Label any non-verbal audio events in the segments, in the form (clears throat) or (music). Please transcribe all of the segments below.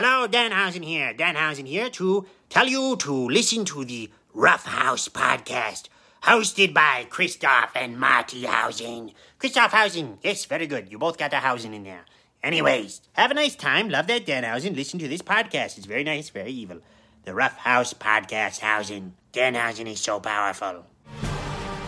Hello, Danhausen here. Danhausen here to tell you to listen to the Rough House podcast, hosted by Christoph and Marty Hausen. Christoph Hausen, yes, very good. You both got the Hausen in there. Anyways, have a nice time. Love that Danhausen. Listen to this podcast. It's very nice, very evil. The Rough House podcast, Hausen. Danhausen is so powerful.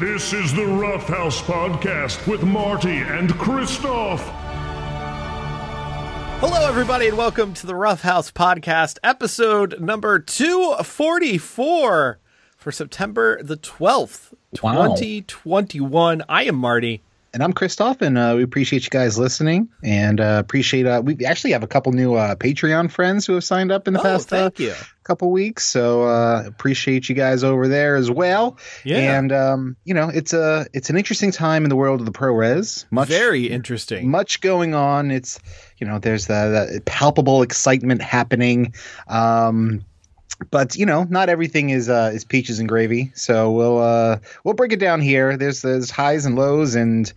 This is the Rough House Podcast with Marty and Christoph. Hello, everybody, and welcome to the Rough House Podcast, episode number 244 for September the 12th, Wow. 2021. I am Marty. And I'm Christoph, and uh, we appreciate you guys listening, and uh, appreciate. Uh, we actually have a couple new uh, Patreon friends who have signed up in the Oh, past uh, couple weeks, so uh, appreciate you guys over there as well. Yeah. and um, you know, it's a it's an interesting time in the world of the pro res. Much Very interesting. much going on. It's you know, there's that, that palpable excitement happening. Um, but you know, not everything is uh, is peaches and gravy. So we'll uh, we'll break it down here. There's there's highs and lows, and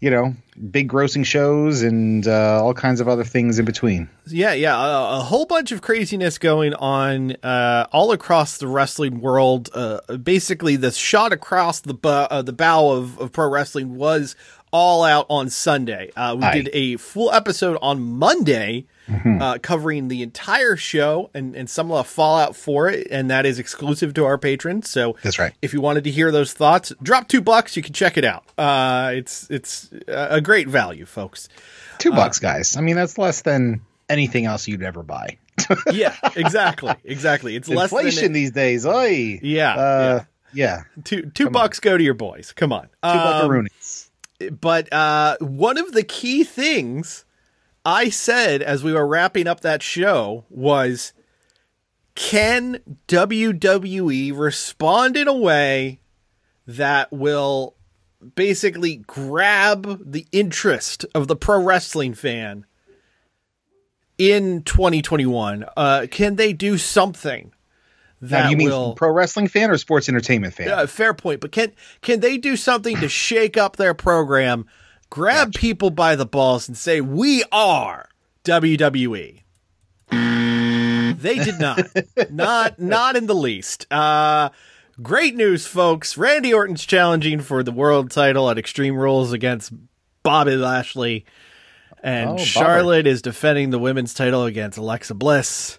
you know, big grossing shows, and uh, all kinds of other things in between. Yeah, yeah, a, a whole bunch of craziness going on uh, all across the wrestling world. Uh, basically, the shot across the bu- uh, the bow of, of pro wrestling was all out on Sunday. Uh, we Aye. did a full episode on Monday. Mm-hmm. Uh, covering the entire show and, and some of the fallout for it, and that is exclusive to our patrons. So That's right. If you wanted to hear those thoughts, drop two bucks. You can check it out. Uh, it's it's a great value, folks. Two bucks, guys. I mean, that's less than anything else you'd ever buy. (laughs) Yeah, exactly, exactly. It's less Inflation these days, oi. Yeah, Uh, yeah. two two bucks go to your boys. Come on. Two Um, buckaroonies. But uh, one of the key things I said as we were wrapping up that show was, can WWE respond in a way that will basically grab the interest of the pro wrestling fan in 2021? Uh, can they do something? Now, That do you mean will pro wrestling fan or sports entertainment fan? uh, fair point, but can can they do something to shake up their program, grab people by the balls, and say we are WWE? They did not, (laughs) not not in the least. Uh, great news, folks! Randy Orton's challenging for the world title at Extreme Rules against Bobby Lashley, and Oh. Charlotte is defending the women's title against Alexa Bliss.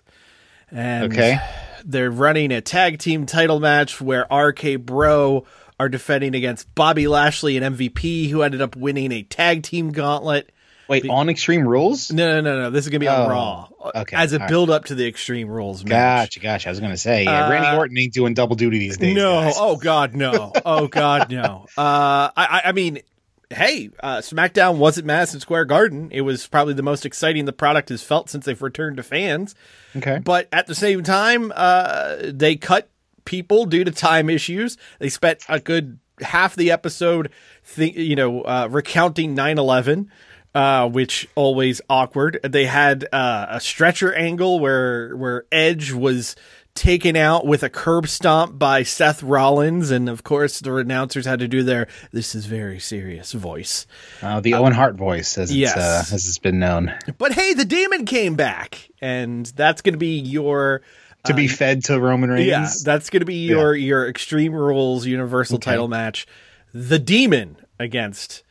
And Okay. They're running a tag team title match where RK Bro are defending against Bobby Lashley and MVP, who ended up winning a tag team gauntlet. Wait, on Extreme Rules? No, no, no, no. This is gonna be on Oh, Raw okay, as a right. build up to the Extreme Rules match. Gotcha, gotcha. I was gonna say, yeah, Randy Uh, Orton ain't doing double duty these days. No, guys. oh god, no, oh god, no. (laughs) Uh, I, I, I mean, hey, uh, SmackDown was at Madison Square Garden. It was probably the most exciting the product has felt since they've returned to fans. okay. But at the same time, uh, they cut people due to time issues. They spent a good half the episode, th- you know, uh, recounting 9/11, uh, which always awkward. They had uh, a stretcher angle where where Edge was taken out with a curb stomp by Seth Rollins, and of course the announcers had to do their "This is very serious" voice. Uh, the Owen Hart voice, as yes. it's uh, as it's been known, But hey, the demon came back, and that's going to be your to be fed to Roman Reigns. Uh, Yeah, that's going to be your your Extreme Rules Universal Okay. Title match, the Demon against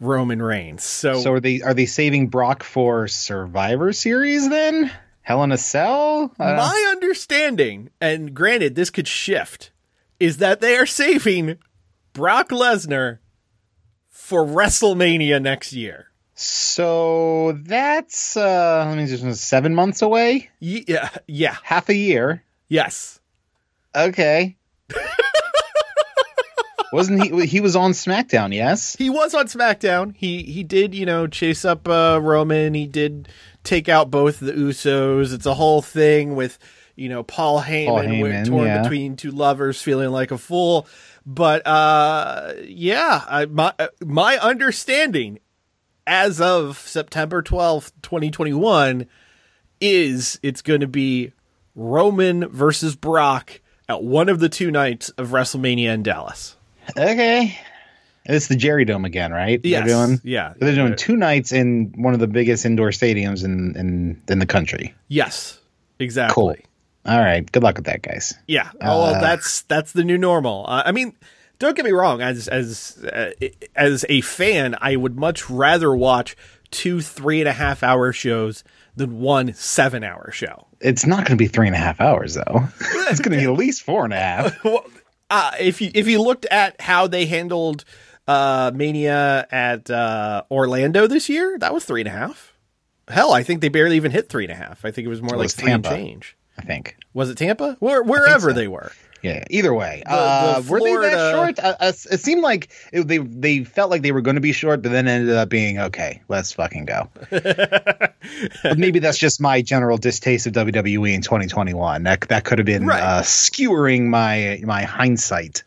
Roman Reigns. So, so are they are they saving Brock for Survivor Series then? Hell in a Cell? Uh, my understanding, and granted, this could shift, is that they are saving Brock Lesnar for WrestleMania next year. so that's uh, let me just seven months away, Yeah, yeah, half a year. yes. Okay. (laughs) Wasn't he? He was on SmackDown. Yes. He was on SmackDown. He he did, you know, chase up uh, Roman. He did take out both the Usos. It's a whole thing with, you know Paul Heyman, Paul went Heyman, torn yeah. between two lovers, feeling like a fool. But uh, yeah, I, my uh, my understanding as of September twelfth, twenty twenty one, is it's going to be Roman versus Brock at one of the two nights of WrestleMania in Dallas. Okay. It's the Jerry Dome again, right? They're doing- Yeah. They're doing two nights in one of the biggest indoor stadiums in in, in the country. Yes, exactly. Cool. All right. Good luck with that, guys. Yeah. Oh, well, that's that's the new normal. Uh, I mean, don't get me wrong. As as uh, as a fan, I would much rather watch two three and a half hour shows than one seven hour show. It's not going to be three and a half hours, though. (laughs) it's going to be at (laughs) least four and a half. Well, uh, if you if you looked at how they handled uh, Mania at uh, Orlando this year, that was three and a half. Hell, I think they barely even hit three and a half. I think it was more it like was three Tampa. change. I think. Was it Tampa? Where, wherever so. they were. Yeah. Either way, the uh, were they that short? Uh, uh, it seemed like it, they they felt like they were going to be short, but then ended up being okay. Let's fucking go. (laughs) maybe that's just my general distaste of WWE in 2021. That that could have been Right. uh, skewering my my hindsight.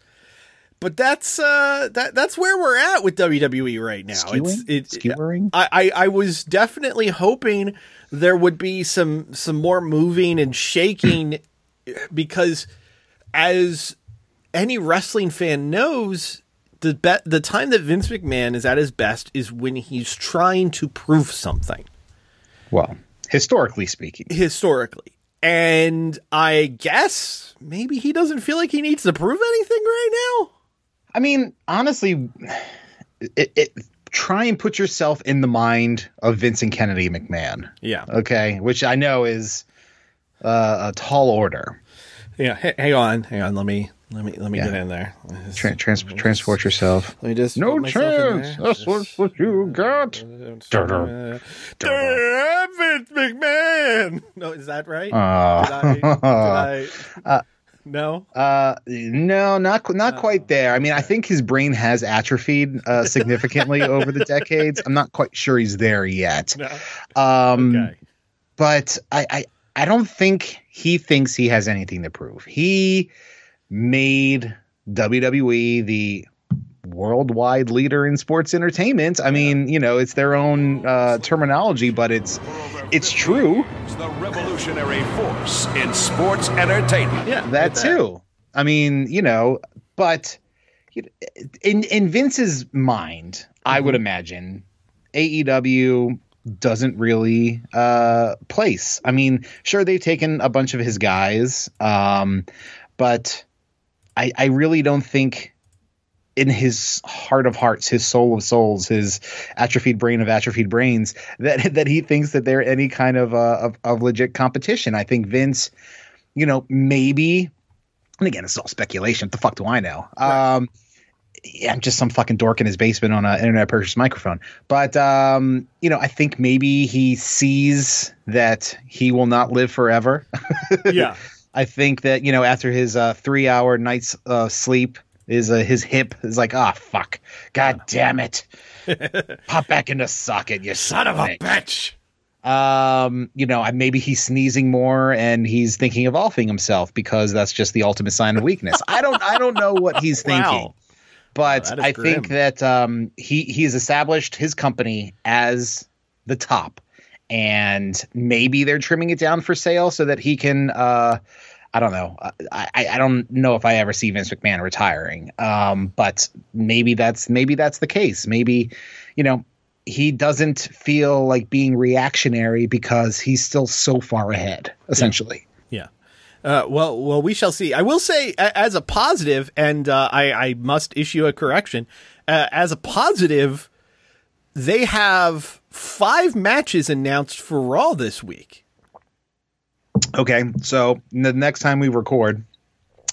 But that's uh that that's where we're at with WWE right now. Skewing? It's it, Skewering? I, I I was definitely hoping there would be some some more moving and shaking (clears throat) because as any wrestling fan knows, the be- the time that Vince McMahon is at his best is when he's trying to prove something Well, historically speaking, historically. And I guess maybe he doesn't feel like he needs to prove anything right now. I mean, honestly, it, it, try and put yourself in the mind of Vincent Kennedy McMahon. Yeah. Okay, which I know is uh, a tall order. Yeah, h- hang on, hang on. Let me let me let me Yeah. get in there. Just- Tra- trans- transport yourself. let me just No put myself in chance. That's what, what you got. Durr. Durr, Vince McMahon. (laughs) No, is that right? Uh, did I? Did I (laughs) no. Uh, no, not not quite there. I mean, I think his brain has atrophied uh, (laughs) significantly over the decades. I'm not quite sure he's there yet. No. Um, Okay. but I, I I don't think he thinks he has anything to prove. He made WWE the worldwide leader in sports entertainment. I mean, you know, it's their own uh, terminology, but it's it's true. It's the revolutionary force in sports entertainment. Yeah. That get too. I mean, you know, but in in Vince's mind, I would imagine AEW doesn't really uh place. I mean, sure they've taken a bunch of his guys, um, but I I really don't think in his heart of hearts, his soul of souls, his atrophied brain of atrophied brains, that (laughs) that he thinks that they're any kind of uh, of, of legit competition. I think Vince, you know, maybe, and again, it's all speculation. What the fuck do I know? Um, yeah, I'm just some fucking dork in his basement on an internet purchase microphone. But um, you know, I think maybe he sees that he will not live forever. (laughs) Yeah. I think that you know after his uh, three hour night's uh, sleep, is uh, his hip is like, ah, fuck, god damn it, (laughs) pop back in the socket, you son of a bitch. um, you know, maybe he's sneezing more and he's thinking of offing himself because that's just the ultimate sign of weakness. I don't, I don't know what he's (laughs) thinking, Wow. but Wow, that is I think that um, he he has established his company as the top, and maybe they're trimming it down for sale so that he can. Uh, I don't know. I, I I don't know if I ever see Vince McMahon retiring. Um, but maybe that's maybe that's the case. Maybe, you know, he doesn't feel like being reactionary because he's still so far ahead, essentially. Yeah. Uh, well, well, we shall see. I will say, as a positive, and uh, I, I must issue a correction. Uh, as a positive, they have five matches announced for Raw this week. Okay, so the next time we record,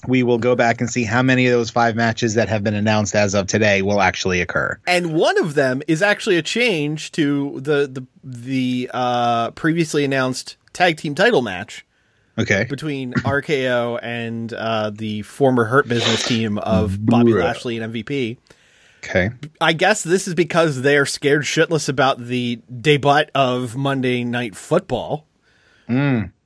we will go back and see how many of those five matches that have been announced as of today will actually occur. and one of them is actually a change to the the the uh, previously announced tag team title match Okay. between (laughs) RKO and uh, the former Hurt Business team of Bobby Lashley and MVP. Okay. I guess this is because they're scared shitless about the debut of Monday Night Football.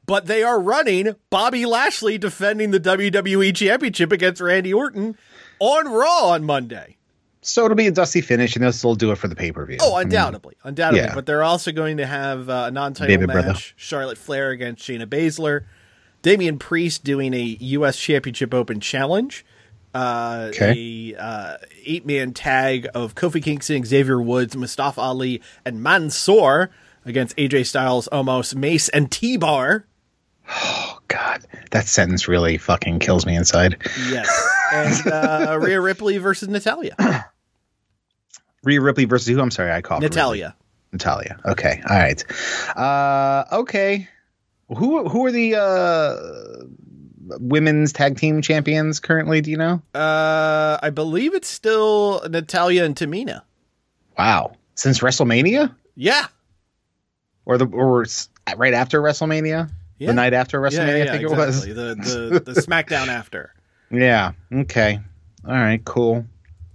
But they are running Bobby Lashley defending the WWE Championship against Randy Orton on Raw on Monday. So it'll be a dusty finish, and they'll still do it for the pay per view. Oh, undoubtedly, undoubtedly. yeah. But they're also going to have uh, a non-title Baby match: brother. Charlotte Flair against Shayna Baszler, Damian Priest doing a U.S. Championship Open challenge, uh, Okay. a uh, eight-man tag of Kofi Kingston, Xavier Woods, Mustafa Ali, and Mansoor against AJ Styles, Omos, Mace, and T-Bar. Oh God, that sentence really fucking kills me inside. Yes, and uh, (laughs) Rhea Ripley versus Natalya. (clears throat) Rhea Ripley versus who? I'm sorry, I called Natalya. Natalya. Okay, all right. Uh, okay. Who who are the uh, women's tag team champions currently? Do you know? Uh, I believe it's still Natalya and Tamina. Wow, since WrestleMania Yeah. or the or right after WrestleMania, Yeah. the night after WrestleMania, yeah, I think exactly. it The, the the (laughs) SmackDown after. Yeah. Okay. All right. Cool.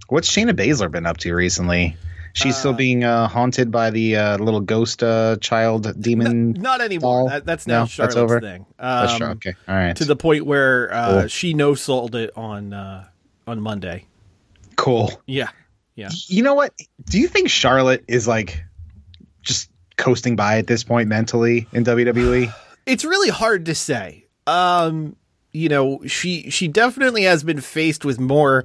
What's Shayna Baszler been up to recently? She's still being uh, haunted by the uh, little ghost uh, child demon. Not anymore. That, that's No, now that's over? thing. That's Um, true. Okay. All right. To the point where uh, Cool. she no sold it on uh, on Monday. cool. Yeah, yeah. You know what? Do you think Charlotte is like just coasting by at this point mentally in WWE? (sighs) (sighs) (sighs) It's really hard to say. Um, you know, she she definitely has been faced with more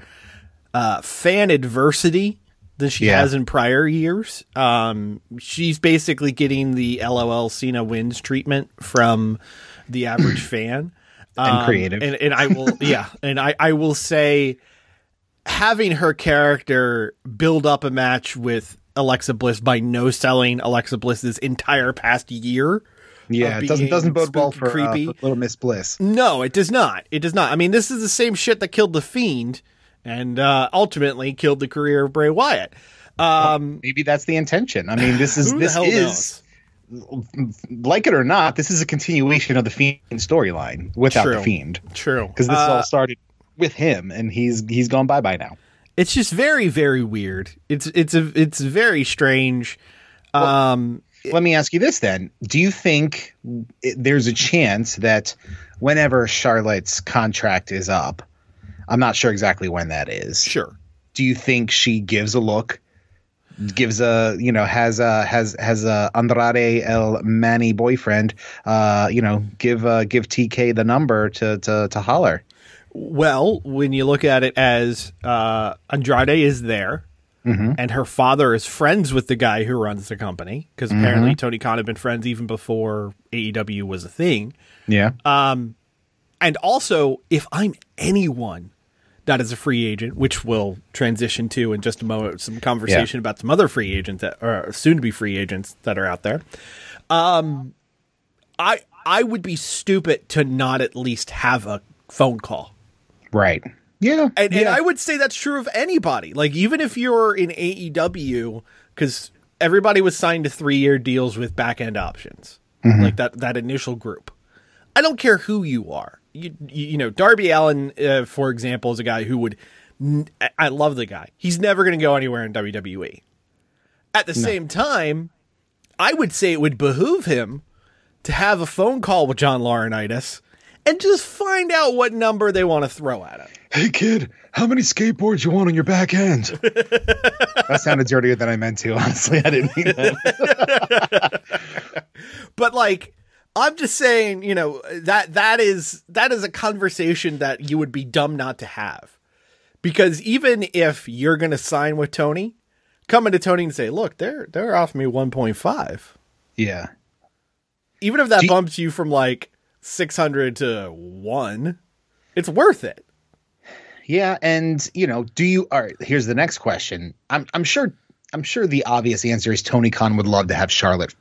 uh, fan adversity than she Yeah. has in prior years. Um, she's basically getting the LOL Cena wins treatment from the average (clears throat) fan. And Um, creative. And, and I will, (laughs) yeah. And I, I will say having her character build up a match with Alexa Bliss by no selling Alexa Bliss's entire past year. Yeah, it doesn't doesn't bode well for uh, creepy. Little Miss Bliss. No, it does not. It does not. I mean, this is the same shit that killed the Fiend and uh, ultimately killed the career of Bray Wyatt. Um, Maybe that's the intention. I mean, this (sighs) is this is like it or not, this is a continuation of the Fiend storyline without True. the Fiend True. because this Uh, all started with him and he's he's gone bye bye now. it's just very, very weird. It's it's a it's very strange. Um, Let me ask you this then: Do you think there's a chance that whenever Charlotte's contract is up, I'm not sure exactly when that is. sure. Do you think she gives a look, gives a you know has a has has a Andrade El Manny boyfriend, uh, you know give uh, give TK the number to to to holler? Well, when you look at it as uh, Andrade is there, Mm-hmm. and her father is friends with the guy who runs the company, because mm-hmm. apparently Tony Khan had been friends even before AEW was a thing. Yeah, um, And also, if I'm anyone that is a free agent, which we'll transition to in just a moment, some conversation about some other free agents that are soon to be free agents that are out there. Um, I I would be stupid to not at least have a phone call. right. Yeah, And, and. I would say that's true of anybody. Like even if you're in AEW, because everybody was signed to three year deals with back end options, Mm-hmm. like that that initial group. I don't care who you are. You you, you know Darby Allin, uh, for example, is a guy who would. I love the guy. He's never going to go anywhere in WWE. At the same time, I would say it would behoove him to have a phone call with John Laurinaitis and just find out what number they want to throw at him. Hey kid, how many skateboards you want on your back end? (laughs) that sounded dirtier than I meant to. Honestly, I didn't mean that. (laughs) but like i'm just saying you know that that is that is a conversation that you would be dumb not to have because even if you're going to sign with tony coming to tony and say look they're they're offering me 1.5 Yeah. even if that Do bumps you from like 600 to 1 it's worth it Yeah, and you know, do you all right, here's the next question. I'm I'm sure I'm sure the obvious answer is Tony Khan would love to have Charlotte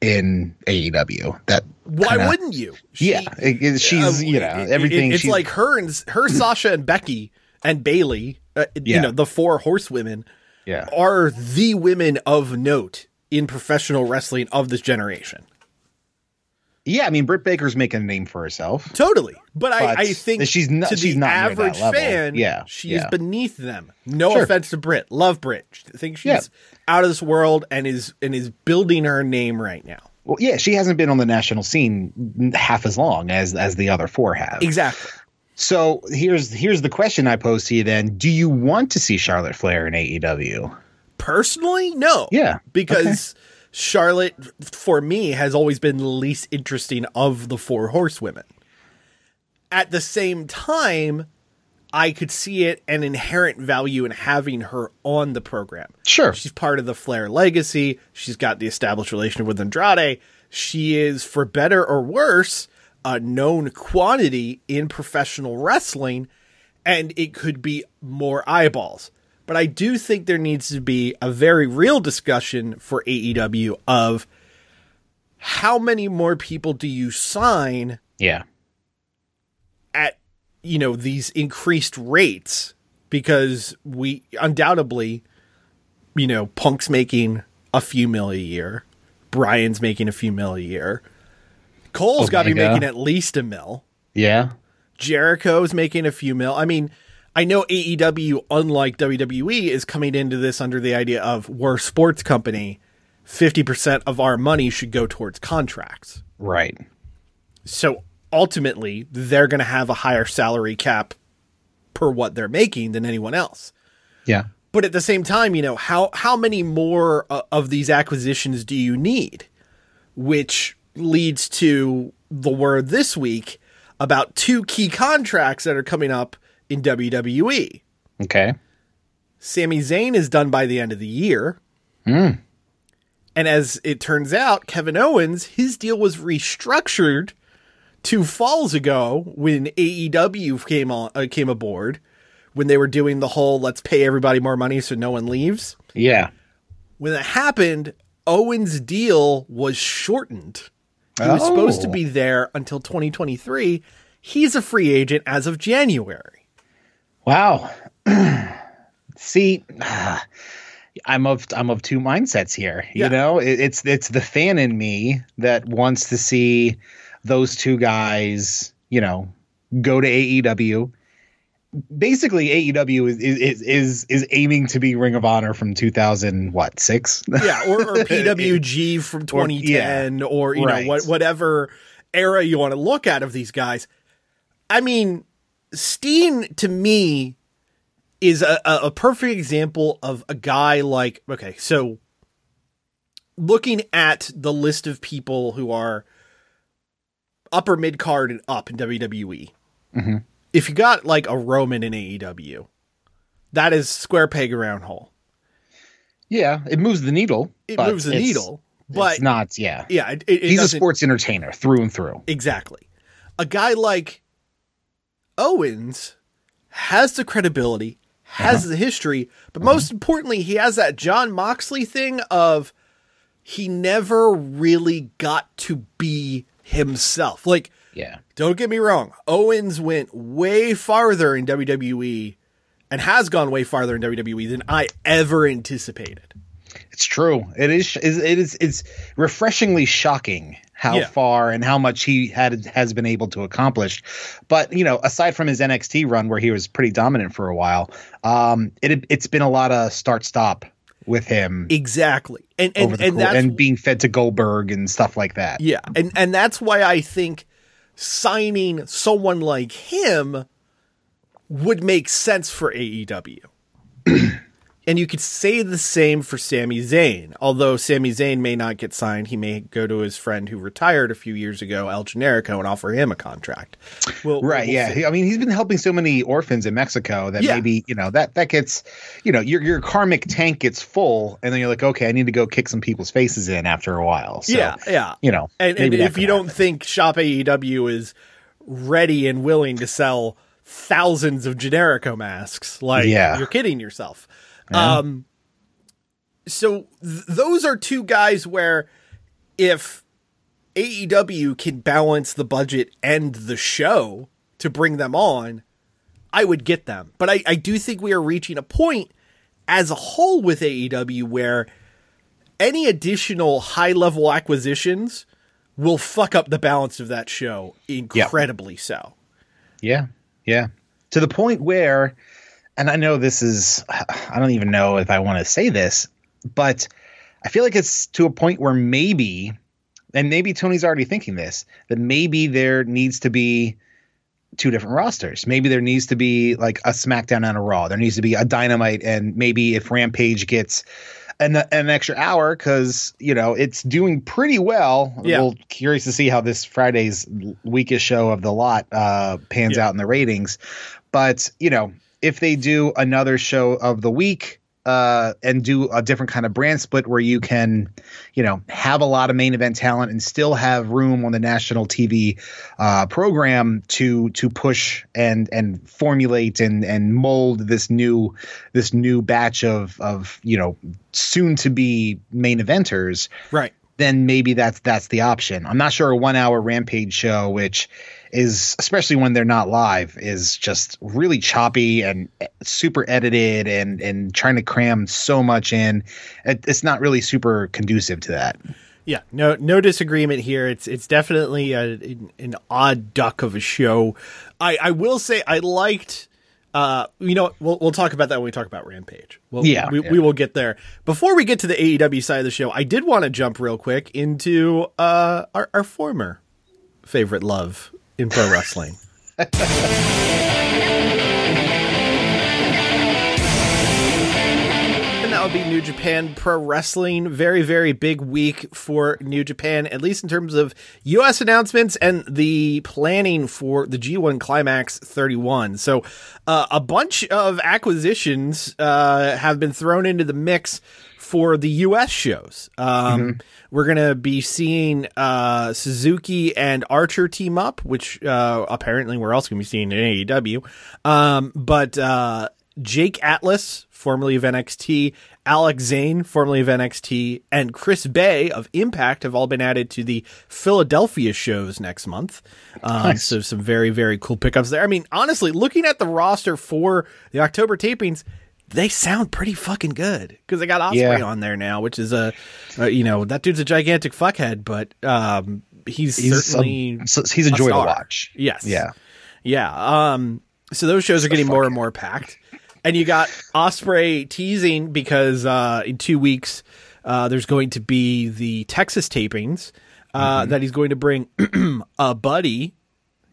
in AEW. That why kinda- wouldn't you She- Yeah, it- it- she's, uh, you know, it- it- everything it's like her and her sasha and becky and bailey uh, you know the four horsewomen Yeah. are the women of note in professional wrestling of this generation. Yeah, I mean Britt Baker's making a name for herself. Totally. But, I, But I think she's not- to she's the not average level. fan, Yeah, she yeah. is beneath them. No Sure. offense to Britt. Love Britt. I think she's Yeah. out of this world and is and is building her name right now. Well, yeah, she hasn't been on the national scene half as long as as the other four have. Exactly. So here's here's the question I pose to you then: Do you want to see Charlotte Flair in AEW? Personally, no. Yeah, Because Charlotte, for me, has always been the least interesting of the four horsewomen. At the same time, I could see it an inherent value in having her on the program. Sure. She's part of the Flair legacy. She's got the established relationship with Andrade. She is, for better or worse, a known quantity in professional wrestling, and it could be more eyeballs. But I do think there needs to be a very real discussion for AEW of how many more people do you sign Yeah. at you know these increased rates? Because we undoubtedly you know punk's making a few mil a year. Bryan's making a few mil a year. Cole's oh got to be making at least a mil. Yeah. jericho's making a few mil. I mean i know aew unlike wwe is coming into this under the idea of we're a sports company 50% of our money should go towards contracts Right. so ultimately, they're going to have a higher salary cap per what they're making than anyone else. Yeah. But at the same time, you know, how how many more uh, of these acquisitions do you need? Which leads to the word this week about two key contracts that are coming up in WWE. Okay. Sami Zayn is done by the end of the year. And as it turns out, Kevin Owens, his deal was restructured two falls ago when AEW came on uh, came aboard when they were doing the whole let's pay everybody more money so no one leaves. Yeah. When that happened, Owens' deal was shortened. He was supposed to Oh. be there until 2023. He's a free agent as of January. Wow. (clears throat) See, (sighs) I'm of I'm of two mindsets here. Yeah. You know, it, it's it's the fan in me that wants to see those two guys, you know, go to AEW. Basically, AEW is is is is aiming to be Ring of Honor from 2000 what six? Yeah, or, or (laughs) PWG from 2010, or, you Right. know what whatever era you want to look at of these guys. I mean, Steen to me is a, a, perfect example of a guy like okay, so looking at the list of people who are upper mid card and up in WWE, mm-hmm. if you got like a Roman in AEW, that is square peg round hole. yeah, it moves the needle. It moves the needle, but it's not. Yeah, yeah, it, it, it he's a sports entertainer through and through. Exactly. A guy like Owens has the credibility, has Uh-huh. the history, but most importantly, he has that Jon Moxley thing of he never really got to be himself. Like, Yeah. don't get me wrong, Owens went way farther in WWE and has gone way farther in WWE than I ever anticipated. It's true. It is. is- It is. It's refreshingly shocking how Yeah. far and how much he had has been able to accomplish. But you know, aside from his NXT run where he was pretty dominant for a while, um, it it's been a lot of start stop with him Exactly. And and, and that's and being fed to Goldberg and stuff like that. Yeah, and and that's why I think signing someone like him would make sense for AEW. (clears throat) and you could say the same for Sami Zayn. Although Sami Zayn may not get signed, he may go to his friend who retired a few years ago, El Generico, and offer him a contract. Well, Right, we'll yeah. see. I mean, he's been helping so many orphans in Mexico that Yeah. maybe you know that that gets, you know, your your karmic tank gets full, and then you're like, okay, I need to go kick some people's faces in after a while. So, yeah, yeah. you know, and, and if you don't think Shop AEW is ready and willing to sell thousands of Generico masks, like Yeah. you're kidding yourself. Um, so th- those are two guys where if AEW can balance the budget and the show to bring them on, I would get them. But I, I do think we are reaching a point as a whole with AEW where any additional high level acquisitions will fuck up the balance of that show incredibly so. Yeah. Yeah. To the point where, and I know this is, I don't even know if I want to say this, but I feel like it's to a point where maybe and maybe Tony's already thinking this, that maybe there needs to be two different rosters. Maybe there needs to be like a SmackDown and a Raw. There needs to be a Dynamite, and maybe if Rampage gets an, an extra hour because you know it's doing pretty well. Yeah. We'll curious to see how this Friday's weakest show of the lot uh, pans Yeah. out in the ratings. But you know, if they do another show of the week. Uh, and do a different kind of brand split where you can, you know, have a lot of main event talent and still have room on the national TV uh, program to to push and and formulate and and mold this new this new batch of of you know soon to be main eventers Right. then maybe that's that's the option i'm not sure a one hour rampage show which is especially when they're not live is just really choppy and super edited and and trying to cram so much in it, it's not really super conducive to that Yeah, no, no disagreement here. It's it's definitely a, an, an odd duck of a show. I, I will say I liked. Uh, you know, we'll we'll talk about that when we talk about Rampage. Well, Yeah, we, yeah. we will get there. Before we get to the AEW side of the show, I did want to jump real quick into uh our, our former favorite love in pro wrestling. (laughs) And that would be New Japan Pro Wrestling. Very, very big week for New Japan, at least in terms of U.S. announcements and the planning for the G1 Climax 31. So, uh, a bunch of acquisitions uh, have been thrown into the mix for the U.S. shows. Um, We're going to be seeing uh, Suzuki and Archer team up, which uh, apparently we're also going to be seeing in AEW. Um, but uh, Jake Atlas, formerly of NXT, Alex Zayne, formerly of NXT, and Chris Bey of Impact have all been added to the Philadelphia shows next month. Um, So some very, very cool pickups there. I mean, honestly, looking at the roster for the October tapings, they sound pretty fucking good because they got Ospreay Yeah. on there now, which is a, uh, you know, that dude's a gigantic fuckhead, but um, he's, he's certainly a, he's a joy to watch Yes. yeah Yeah. Um, so those shows are getting more and more packed. And you got Ospreay teasing because uh, in two weeks uh, there's going to be the Texas tapings uh, Mm-hmm. that he's going to bring (clears throat) a buddy.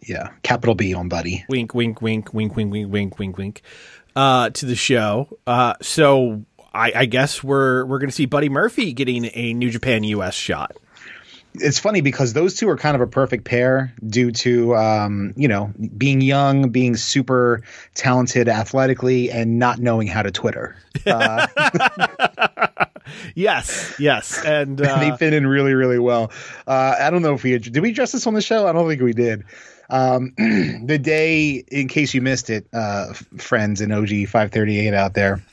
yeah capital b on buddy Wink, wink, wink, wink, wink, wink, wink, wink, wink. Uh, to the show. Uh, so I, I guess we're we're going to see Buddy Murphy getting a New Japan US shot. it's funny because those two are kind of a perfect pair due to um, you know being young, being super talented athletically, and not knowing how to Twitter. Uh, (laughs) Yes, yes, and (laughs) uh, they fit in really, really well. Uh, I don't know if we did we address this on the show. I don't think we did. Um, (clears throat) the day, in case you missed it, uh, friends in OG five thirty eight out there,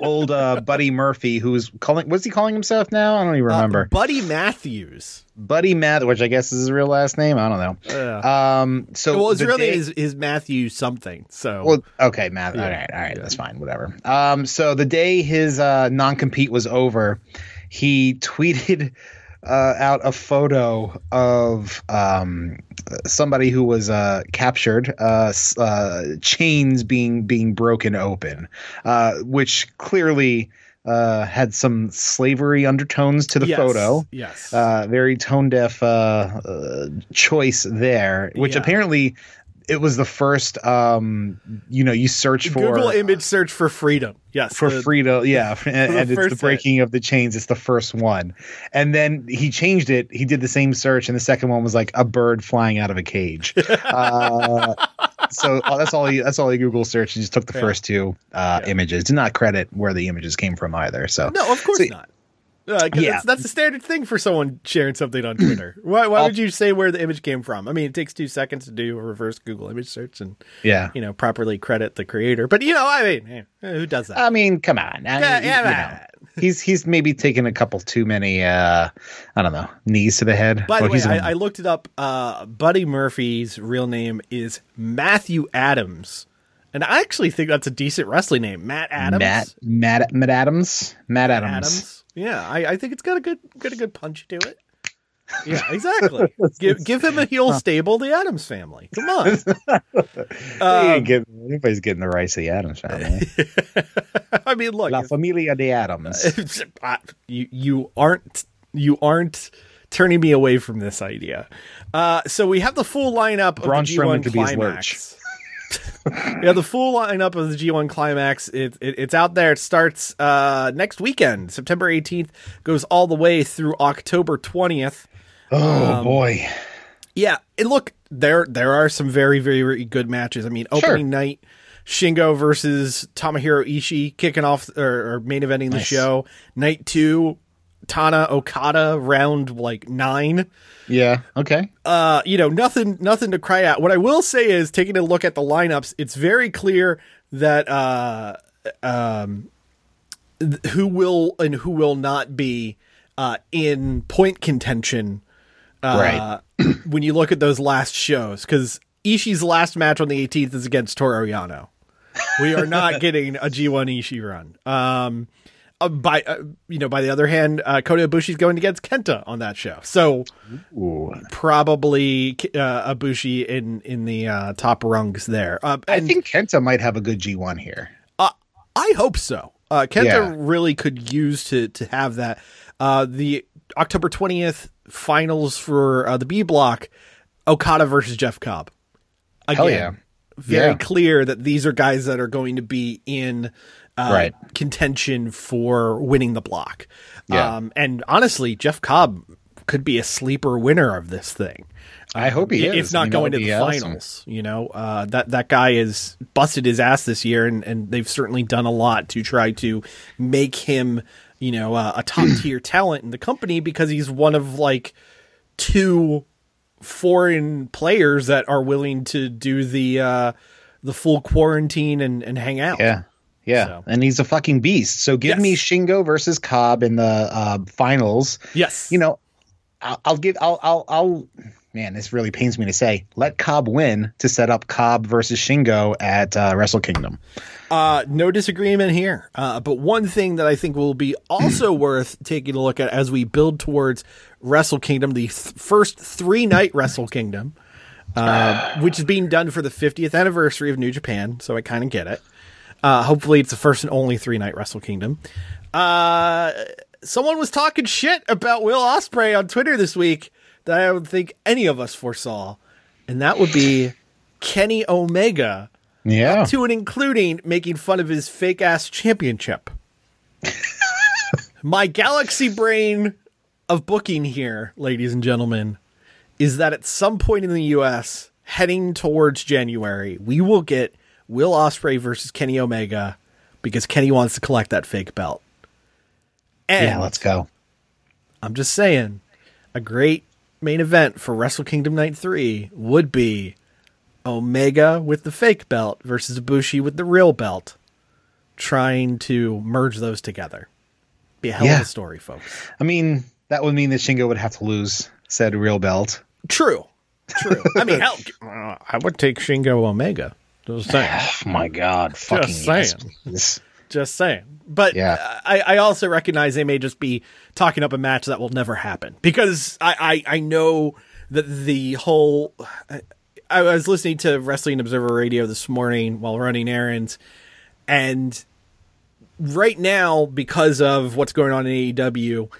old uh, Buddy Murphy, who's calling, what's he calling himself now? I don't even remember. Buddy Matthews. Buddy Matt, which I guess is his real last name. I don't know. Um, so Well, his the real day- is, is Matthew something. So Well, okay, Matt. All right, all right, that's fine. Whatever. Um, so the day his uh, non compete was over, he tweeted uh, out a photo of um, somebody who was uh, captured, uh, uh, chains being being broken open, uh, which clearly. Uh, had some slavery undertones to the Yes, photo. yes. Uh, very tone deaf uh, uh, choice there, which Yeah. apparently it was the first. Um, you know, you search for Google image search for freedom. Yes, for the- freedom, yeah, (laughs) and, and it's the hit. breaking of the chains. It's the first one, and then he changed it. He did the same search, and the second one was like a bird flying out of a cage. (laughs) uh, so uh, that's all he that's all he Google searched. He just took the first two uh, images. Did not credit where the images came from either. So No, of course So- not. Uh, Yeah. that's, that's the standard thing for someone sharing something on Twitter. (clears throat) why why would you say where the image came from? I mean, it takes two seconds to do a reverse Google image search and yeah, you know properly credit the creator. But you know, I mean, who does that? I mean, come on. I Yeah, yeah, you know, man. he's he's maybe taken a couple too many. Uh, I don't know, knees to the head. By the Well, way, I, I, a- looked it up. Uh, Buddy Murphy's real name is Matthew Adams, and I actually think that's a decent wrestling name, Matt Adams. Matt Matt Matt Adams Matt Adams. Adams. Yeah, I, I think it's got a good got a good punch to it. Yeah, (laughs) exactly. give give him a heel stable, the Adams family. Come on. (laughs) Um, ain't getting- everybody's getting the rights of the Adams family. (laughs) I mean, look, La Familia de Adams. You you aren't you aren't turning me away from this idea. Uh, so we have the full lineup of Braun the G1 could be his climax. (laughs) have the full lineup of the G1 climax. It, it, it's out there. It starts uh, next weekend, September 18th, goes all the way through October 20th. Oh boy. Yeah, and look, there there are some very very, very good matches. I mean, opening night, Shingo versus Tomohiro Ishii kicking off or, or main eventing the Nice. show. Night two, Tana Okada round like nine. Yeah. Okay. Uh, you know, nothing nothing to cry out. What I will say is, taking a look at the lineups, it's very clear that uh, um, th- who will and who will not be uh, in point contention uh, right. (clears throat) when you look at those last shows, because Ishii's last match on the 18th is against Toru Yano. We are not (laughs) getting a G1 Ishii run. Um, uh, by uh, you know, by the other hand, uh, Kota Ibushi's going against Kenta on that show, so probably uh, Ibushi in in the uh, top rungs there. Uh, I think Kenta might have a good G1 here. I hope so. Uh, Kenta Yeah. really could use to to have that. Uh, the October twentieth finals for uh, the B block, Okada versus Jeff Cobb. Again, Hell yeah. very Yeah. clear that these are guys that are going to be in uh, Right. contention for winning the block. Yeah. Um, and honestly, Jeff Cobb could be a sleeper winner of this thing. I hope he is. If not going to the awesome. finals, you know, uh, that that guy has busted his ass this year, and, and they've certainly done a lot to try to make him, you know, uh, a top (clears throat) tier talent in the company because he's one of like two foreign players that are willing to do the uh, the full quarantine and, and hang out. Yeah. Yeah. So. And he's a fucking beast. So give Yes. me Shingo versus Cobb in the uh, finals. Yes. You know, I'll, I'll give, I'll, I'll, I'll, man, this really pains me to say, let Cobb win to set up Cobb versus Shingo at uh, Wrestle Kingdom. Uh, no disagreement here. Uh, but one thing that I think will be also (clears throat) worth taking a look at as we build towards Wrestle Kingdom, the th- first three night Wrestle Kingdom, uh, (sighs) which is being done for the 50th anniversary of New Japan. So I kind of get it. Uh, hopefully, it's the first and only three night Wrestle Kingdom. Uh, someone was talking shit about Will Ospreay on Twitter this week that I don't think any of us foresaw, and that would be Kenny Omega Yeah. to and including making fun of his fake ass championship. My galaxy brain of booking here, ladies and gentlemen, is that at some point in the US, heading towards January, we will get Will Ospreay versus Kenny Omega because Kenny wants to collect that fake belt. And Yeah. Let's go. I'm just saying, a great main event for Wrestle Kingdom Night 3 would be Omega with the fake belt versus Ibushi with the real belt, trying to merge those together. Be a hell of a story, folks. I mean, that would mean that Shingo would have to lose said real belt. True. True. I mean, hell, (laughs) I would take Shingo Omega. Just saying. (sighs) Oh my God. Fucking yes, saying. please. Just saying. But Yeah. I, I also recognize they may just be talking up a match that will never happen because I, I, I know that the whole. I, I was listening to Wrestling Observer Radio this morning while running errands, and right now, because of what's going on in AEW,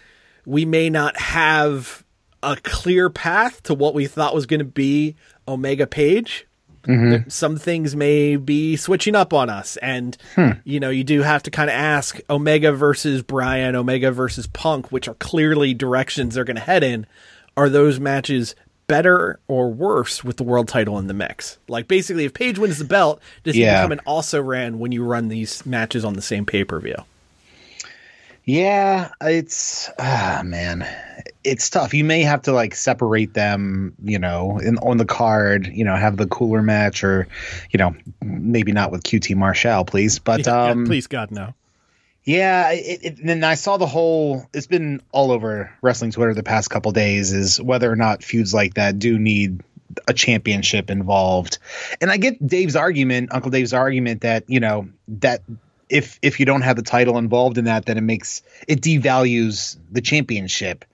we may not have a clear path to what we thought was going to be Omega Page Mm-hmm. some things may be switching up on us and hmm. you know you do have to kind of ask omega versus bryan omega versus punk which are clearly directions they're going to head in. Are those matches better or worse with the world title in the mix? Like basically if page wins the belt does he Yeah. become an also ran when you run these matches on the same pay-per-view Yeah, it's ah man, it's tough. You may have to like separate them, you know, in on the card. You know, have the cooler match, or you know, maybe not with QT Marshall, please. But Yeah, um, please god no yeah, it, it, and then I saw the whole. It's been all over wrestling Twitter the past couple days. Is whether or not feuds like that do need a championship involved. And I get Dave's argument, Uncle Dave's argument that you know that if if you don't have the title involved in that, then it makes it devalues the championship.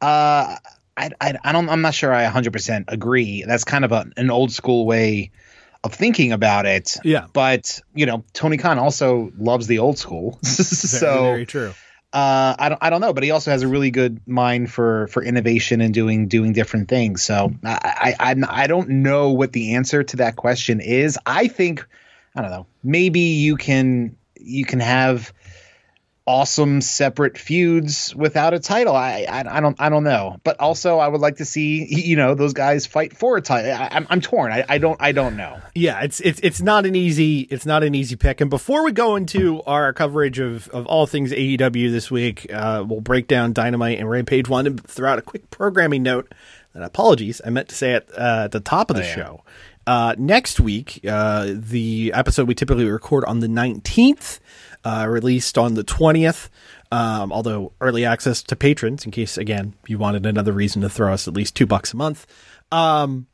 Uh, I, I, I don't I'm not sure I 100% agree. That's kind of a, an old school way of thinking about it. Yeah. But you know, Tony Khan also loves the old school. (laughs) Very, so very true uh, I don't I don't know, but he also has a really good mind for for innovation and doing doing different things. So I I I'm- I don't know what the answer to that question is. I think I don't know. Maybe you can you can have awesome separate feuds without a title. I, I I don't I don't know. But also I would like to see (laughs) you know those guys fight for a title. I, I'm I'm torn. I, I don't I don't know. Yeah, it's it's it's not an easy it's not an easy pick. And before we go into our coverage of, of all things AEW this week, uh, we'll break down Dynamite and Rampage. Wanted to throw out a quick programming note. And apologies, I meant to say it uh, at the top of the show. Uh, next week, uh, the episode we typically record on the 19th, uh, released on the 20th. Um, although early access to patrons, in case again you wanted another reason to throw us at least two bucks a month. Um,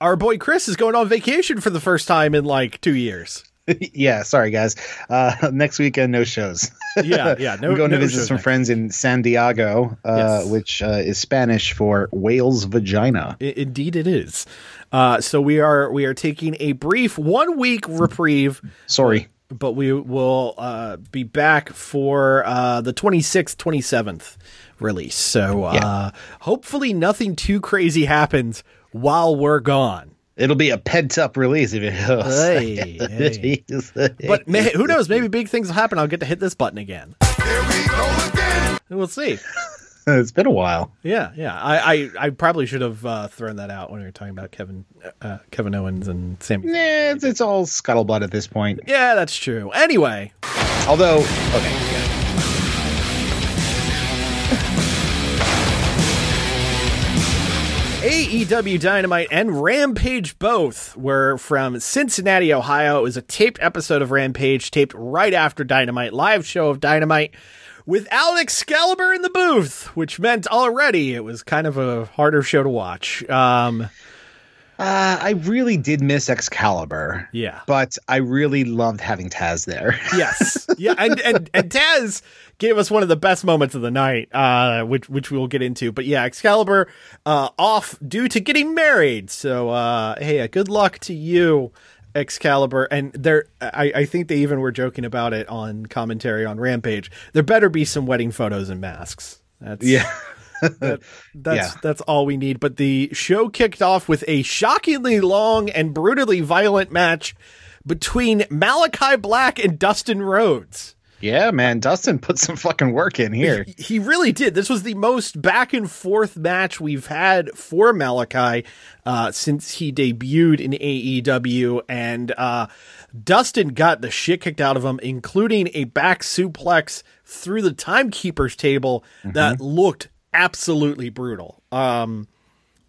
our boy Chris is going on vacation for the first time in like two years. (laughs) yeah, sorry guys. Uh, (laughs) next weekend no shows. Yeah, yeah. (laughs) No, I'm going no to visit some friends in San Diego, uh, Yes. which uh, is Spanish for whale's vagina. I- indeed, it is. Uh, so we are we are taking a brief one week reprieve, Sorry. but we will uh, be back for uh, the twenty sixth, twenty seventh release. So uh, hopefully nothing too crazy happens while we're gone. It'll be a pent up release if it goes. (laughs) Hey, (laughs) hey. But may, who knows? Maybe big things will happen. I'll get to hit this button again. We'll see. (laughs) it's been a while. Yeah, yeah. I, I, I probably should have uh, thrown that out when we were talking about Kevin uh, Kevin Owens and Sammy. Yeah, it's, it's all scuttlebutt at this point. Yeah, that's true. Anyway, Although, okay, yeah. AEW Dynamite and Rampage both were from Cincinnati, Ohio. It was a taped episode of Rampage, taped right after Dynamite, live show of Dynamite with Alex Excalibur in the booth, which meant already it was kind of a harder show to watch. Um, Uh, I really did miss Excalibur. Yeah. But I really loved having Taz there. (laughs) yes, yeah, and and and Taz gave us one of the best moments of the night, uh, which which we will get into. But yeah, Excalibur uh, off due to getting married. So uh, hey, uh, good luck to you, Excalibur. And there, I, I think they even were joking about it on commentary on Rampage. There better be some wedding photos and masks. That's yeah. That, (laughs) that's Yeah. that's all we need. But the show kicked off with a shockingly long and brutally violent match between Malachi Black and Dustin Rhodes. Yeah, man. Dustin put some fucking work in here. He really did. This was the most back and forth match we've had for Malachi uh, since he debuted in AEW, and uh, Dustin got the shit kicked out of him, including a back suplex through the timekeeper's table that looked absolutely brutal. Um,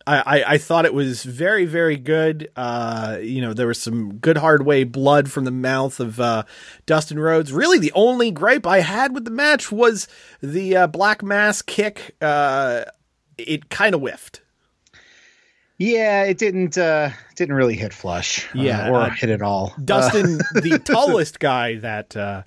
I, I, I thought it was very, very good. Uh, you know, there was some good hard way blood from the mouth of uh, Dustin Rhodes. Really, the only gripe I had with the match was the uh, black mass kick. Uh, it kind of whiffed. Yeah, it didn't uh didn't really hit flush. uh, Yeah, or hit at all. Dustin, (laughs) the tallest guy that uh,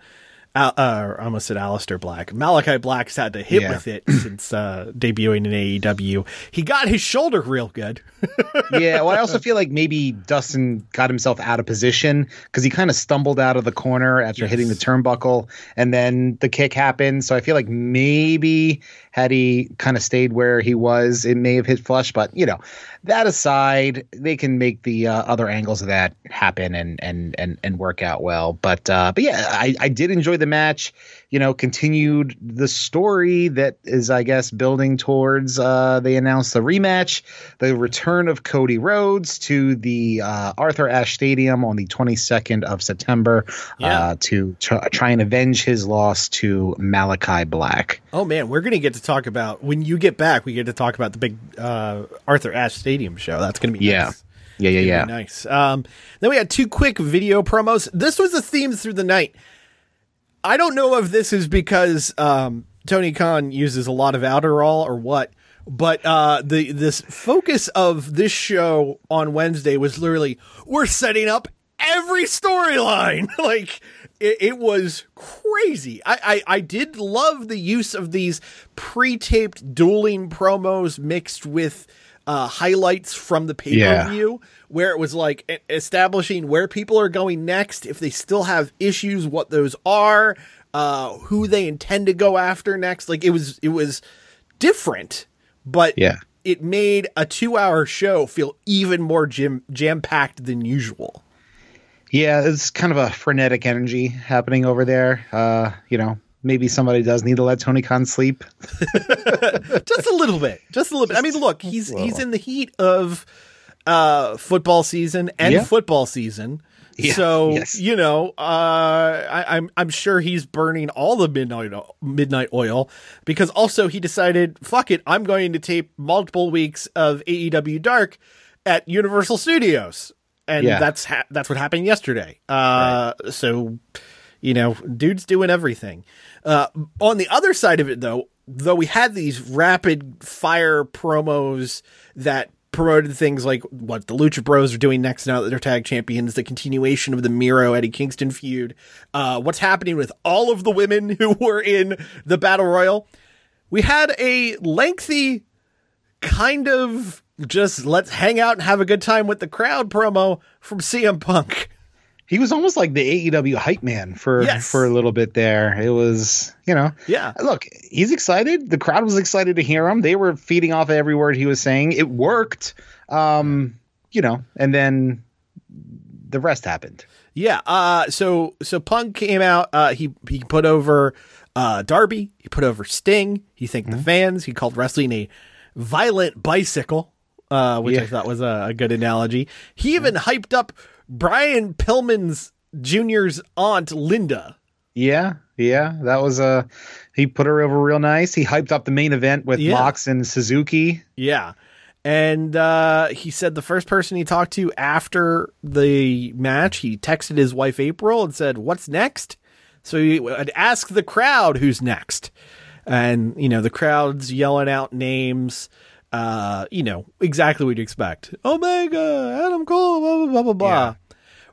Al- uh, I almost said Aleister Black. Malachi Black's had to hit Yeah. with it since uh, debuting in AEW. He got his shoulder real good. (laughs) yeah, well, I also feel like maybe Dustin got himself out of position because he kind of stumbled out of the corner after hitting the turnbuckle, and then the kick happened. So I feel like maybe had he kind of stayed where he was, it may have hit flush. But you know, that aside, they can make the uh, other angles of that happen and and and and work out well. But uh, but yeah, I I did enjoy the match. You know, continued the story that is, I guess, building towards. Uh, they announced the rematch, the return of Cody Rhodes to the uh, Arthur Ashe Stadium on the 22nd of September Yeah. uh, to tr- try and avenge his loss to Malachi Black. Oh man, we're gonna get to talk about when you get back. We get to talk about the big uh, Arthur Ashe Stadium show. That's gonna be Yeah. nice. Yeah, yeah, yeah. Nice. Um, then we had two quick video promos. This was a theme through the night. I don't know if this is because um, Tony Khan uses a lot of Adderall or what, but uh, the this focus of this show on Wednesday was literally we're setting up every storyline. (laughs) like it, it was crazy. I, I I did love the use of these pre-taped dueling promos mixed with uh, highlights from the pay per Yeah. view, where it was like establishing where people are going next, if they still have issues, what those are. uh, who they intend to go after next. Like it was, it was different, but Yeah. it made a two-hour show feel even more jam jam packed than usual. Yeah, it's kind of a frenetic energy happening over there. Uh, you know, maybe somebody does need to let Tony Khan sleep. (laughs) just a little bit just a little bit i mean look he's he's in the heat of uh football season and Yeah. football season Yeah, so yes. you know uh I, i'm i'm sure he's burning all the midnight midnight oil because also he decided fuck it i'm going to tape multiple weeks of aew dark at universal studios and Yeah. that's ha- that's what happened yesterday uh so you know, dude's doing everything. Uh, on the other side of it, though, though we had these rapid fire promos that promoted things like what the Lucha Bros are doing next now that they're tag champions, the continuation of the Miro Eddie Kingston feud, uh, what's happening with all of the women (laughs) who were in the Battle Royal. We had a lengthy kind of just let's hang out and have a good time with the crowd promo from CM Punk. He was almost like the AEW hype man for Yes. for a little bit there. It was, you know, Yeah. Look, he's excited. The crowd was excited to hear him. They were feeding off every word he was saying. It worked. Um, you know, and then the rest happened. Yeah. Uh, so so Punk came out. Uh, he he put over uh, Darby. He put over Sting. He thanked the fans. He called wrestling a violent bicycle, uh, which I thought was a, a good analogy. He even hyped up Brian Pillman's Jr.'s aunt Linda. Yeah, yeah, that was Uh, he put her over real nice. He hyped up the main event with Yeah. Mox and Suzuki. Yeah. And uh, he said the first person he talked to after the match, he texted his wife April and said, What's next? So he would ask the crowd who's next. And, you know, the crowd's yelling out names, uh, you know, exactly what you expect. Omega, Adam Cole, blah, blah, blah, blah, blah.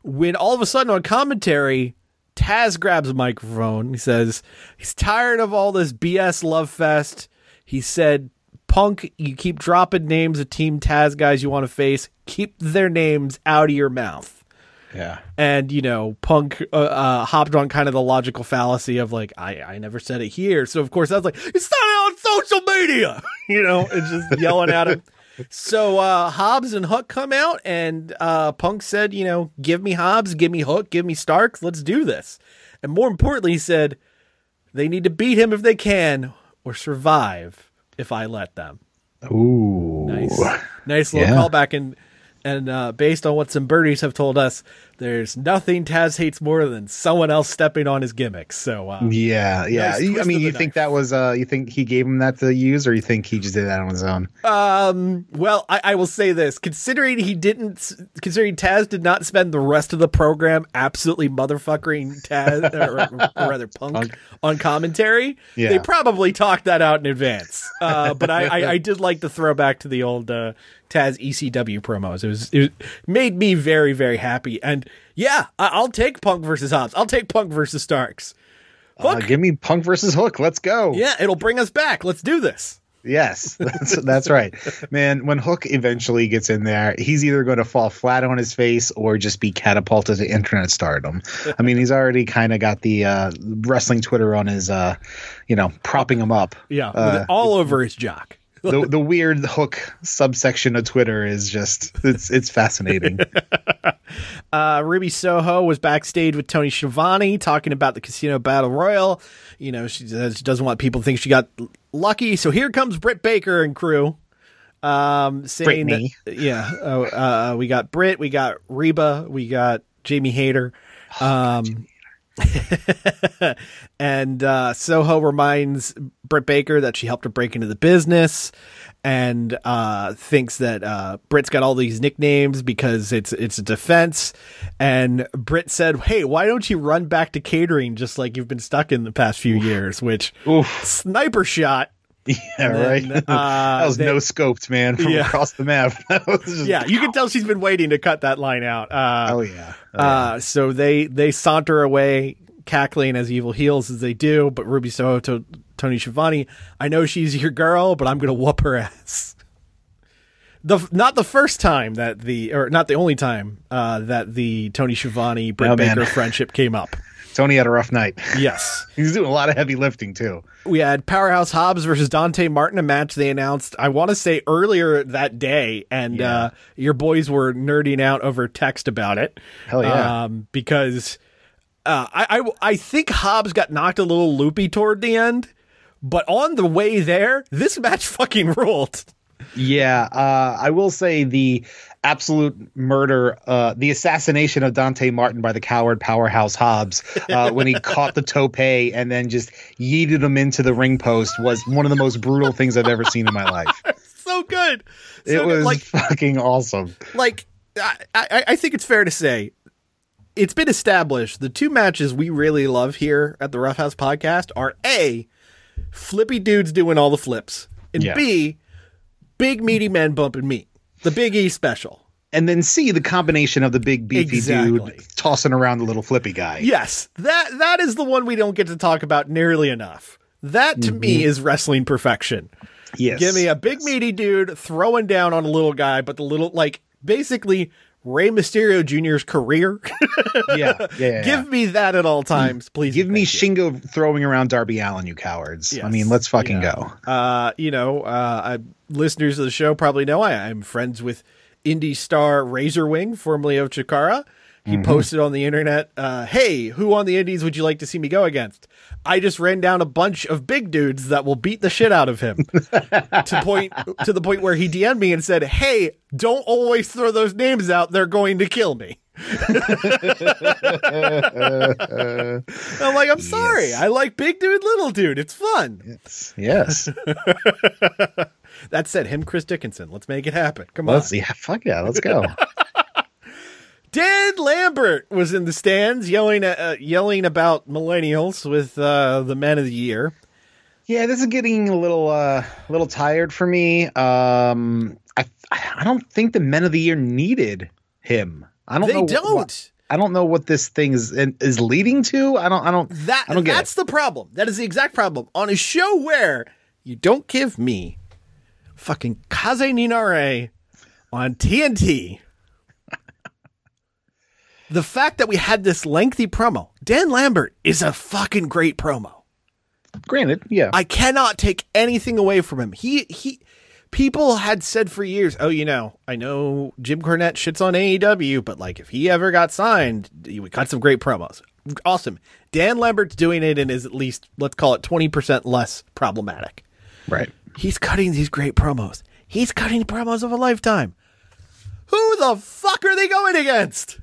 When all of a sudden on commentary, Taz grabs a microphone. He says he's tired of all this BS love fest. He said, Punk, you keep dropping names of Team Taz guys you want to face. Keep their names out of your mouth. Yeah, And, you know, Punk uh, uh, hopped on kind of the logical fallacy of like, I, I never said it here. So, of course, I was like, it's not on social media, (laughs) you know, and just yelling at him. So uh, Hobbs and Hook come out, and uh, Punk said, you know, give me Hobbs, give me Hook, give me Starks, let's do this. And more importantly, he said, they need to beat him if they can, or survive if I let them. ooh, Nice, nice little Yeah. callback, and and uh, based on what some birdies have told us, there's nothing Taz hates more than someone else stepping on his gimmicks. So uh, yeah, yeah. Nice I mean, you knife. think that was uh, you think he gave him that to use, or you think he just did that on his own? Um. Well, I, I will say this: considering he didn't, considering Taz did not spend the rest of the program absolutely motherfucking Taz, or, or rather (laughs) Punk, on commentary, Yeah. they probably talked that out in advance. Uh, but I, I, I (laughs) did like the throwback to the old uh, Taz ECW promos. It was it made me very very happy. And yeah, I, I'll take Punk versus Hobbs. I'll take Punk versus Starks. Uh, Hook. give me Punk versus Hook. Let's go. Yeah, it'll bring us back. Let's do this. Yes, (laughs) that's that's right, man. When Hook eventually gets in there, he's either going to fall flat on his face or just be catapulted to internet stardom. I mean, he's already kind of got the uh, wrestling Twitter on his, uh, you know, propping him up. Yeah, Uh, all over his jock. The the weird Hook subsection of Twitter is just it's it's fascinating. (laughs) Uh, Ruby Soho was backstage with Tony Schiavone talking about the Casino Battle Royal. You know, she she doesn't want people to think she got lucky. So here comes Britt Baker and crew. Um, saying Brittany. that, yeah, uh, uh, we got Britt, we got Reba, we got Jamie Hayter. Um, (laughs) and uh, Soho reminds Britt Baker that she helped her break into the business, and uh, thinks that uh, Britt's got all these nicknames because it's it's a defense. And Britt said, "Hey, why don't you run back to catering just like you've been stuck in the past few years?" Which Oof. sniper shot. (laughs) Yeah, right. uh, (laughs) that was they- no scoped, man, from Yeah. across the map. (laughs) Yeah, you can tell she's been waiting to cut that line out. Uh, Oh yeah. Oh, Uh, so they they saunter away, cackling as evil heels as they do. But Ruby Soho to Tony Schiavone, I know she's your girl, but I'm gonna whoop her ass. The not the first time that the or not the only time uh, that the Tony Schiavone Britt Oh. Baker friendship came up. Tony had a rough night. (laughs) Yes. He's doing a lot of heavy lifting too. We had Powerhouse Hobbs versus Dante Martin, a match they announced, I want to say earlier that day, and Yeah. uh, your boys were nerding out over text about it. Hell yeah. Um, because uh, I, I, I think Hobbs got knocked a little loopy toward the end, but on the way there, this match (laughs) fucking ruled. Yeah, uh, I will say the absolute murder, uh, the assassination of Dante Martin by the coward powerhouse Hobbs uh, (laughs) when he caught the tope and then just yeeted him into the ring post was one of the most brutal things I've ever seen in my life. (laughs) So good. So it good. was like fucking awesome. like I, I, I think it's fair to say it's been established the two matches we really love here at the Rough House podcast are A, flippy dudes doing all the flips, and Yeah. B, big meaty men bumping meat. The Big E special. And then see the combination of the big beefy Exactly. dude tossing around the little flippy guy. Yes, that that is the one we don't get to talk about nearly enough. That to me mm-hmm. is wrestling perfection. Yes. Give me a big meaty dude throwing down on a little guy, but the little like basically Rey Mysterio Jr.'s career. yeah, yeah, (laughs) yeah, Give me that at all times, please. Give me thank you. Shingo throwing around Darby Allin, you cowards. I mean, let's fucking Yeah. go. Uh, you know, uh, I, listeners of the show probably know I, I'm friends with indie star Razorwing, formerly of Chikara. He Mm-hmm. posted on the internet, uh, "Hey, who on the Indies would you like to see me go against?" I just ran down a bunch of big dudes that will beat the shit out of him. (laughs) to point to the point where he DM'd me and said, "Hey, don't always throw those names out. They're going to kill me." (laughs) I'm like, I'm sorry. I like big dude, little dude. It's fun. Yes. (laughs) That said, him, Chris Dickinson. Let's make it happen. Come let's on. yeah, fuck yeah, let's go. Dan Lambert was in the stands yelling at, uh, yelling about millennials with uh, the men of the year. Yeah, this is getting a little uh a little tired for me. Um I I don't think the men of the year needed him. I don't They know don't. what- I don't know what this thing is is leading to. I don't I don't That I don't get that's the problem. That is the exact problem on a show where you don't give me fucking Kaze Ninare on TNT. The fact that we had this lengthy promo, Dan Lambert is a fucking great promo. Granted, yeah. I cannot take anything away from him. He he people had said for years, "Oh, you know, I know Jim Cornette shits on AEW, but like if he ever got signed, he would cut some great promos." Awesome. Dan Lambert's doing it and is at least let's call it 20% less problematic. right. He's cutting these great promos. He's cutting promos of a lifetime. Who the fuck are they going against?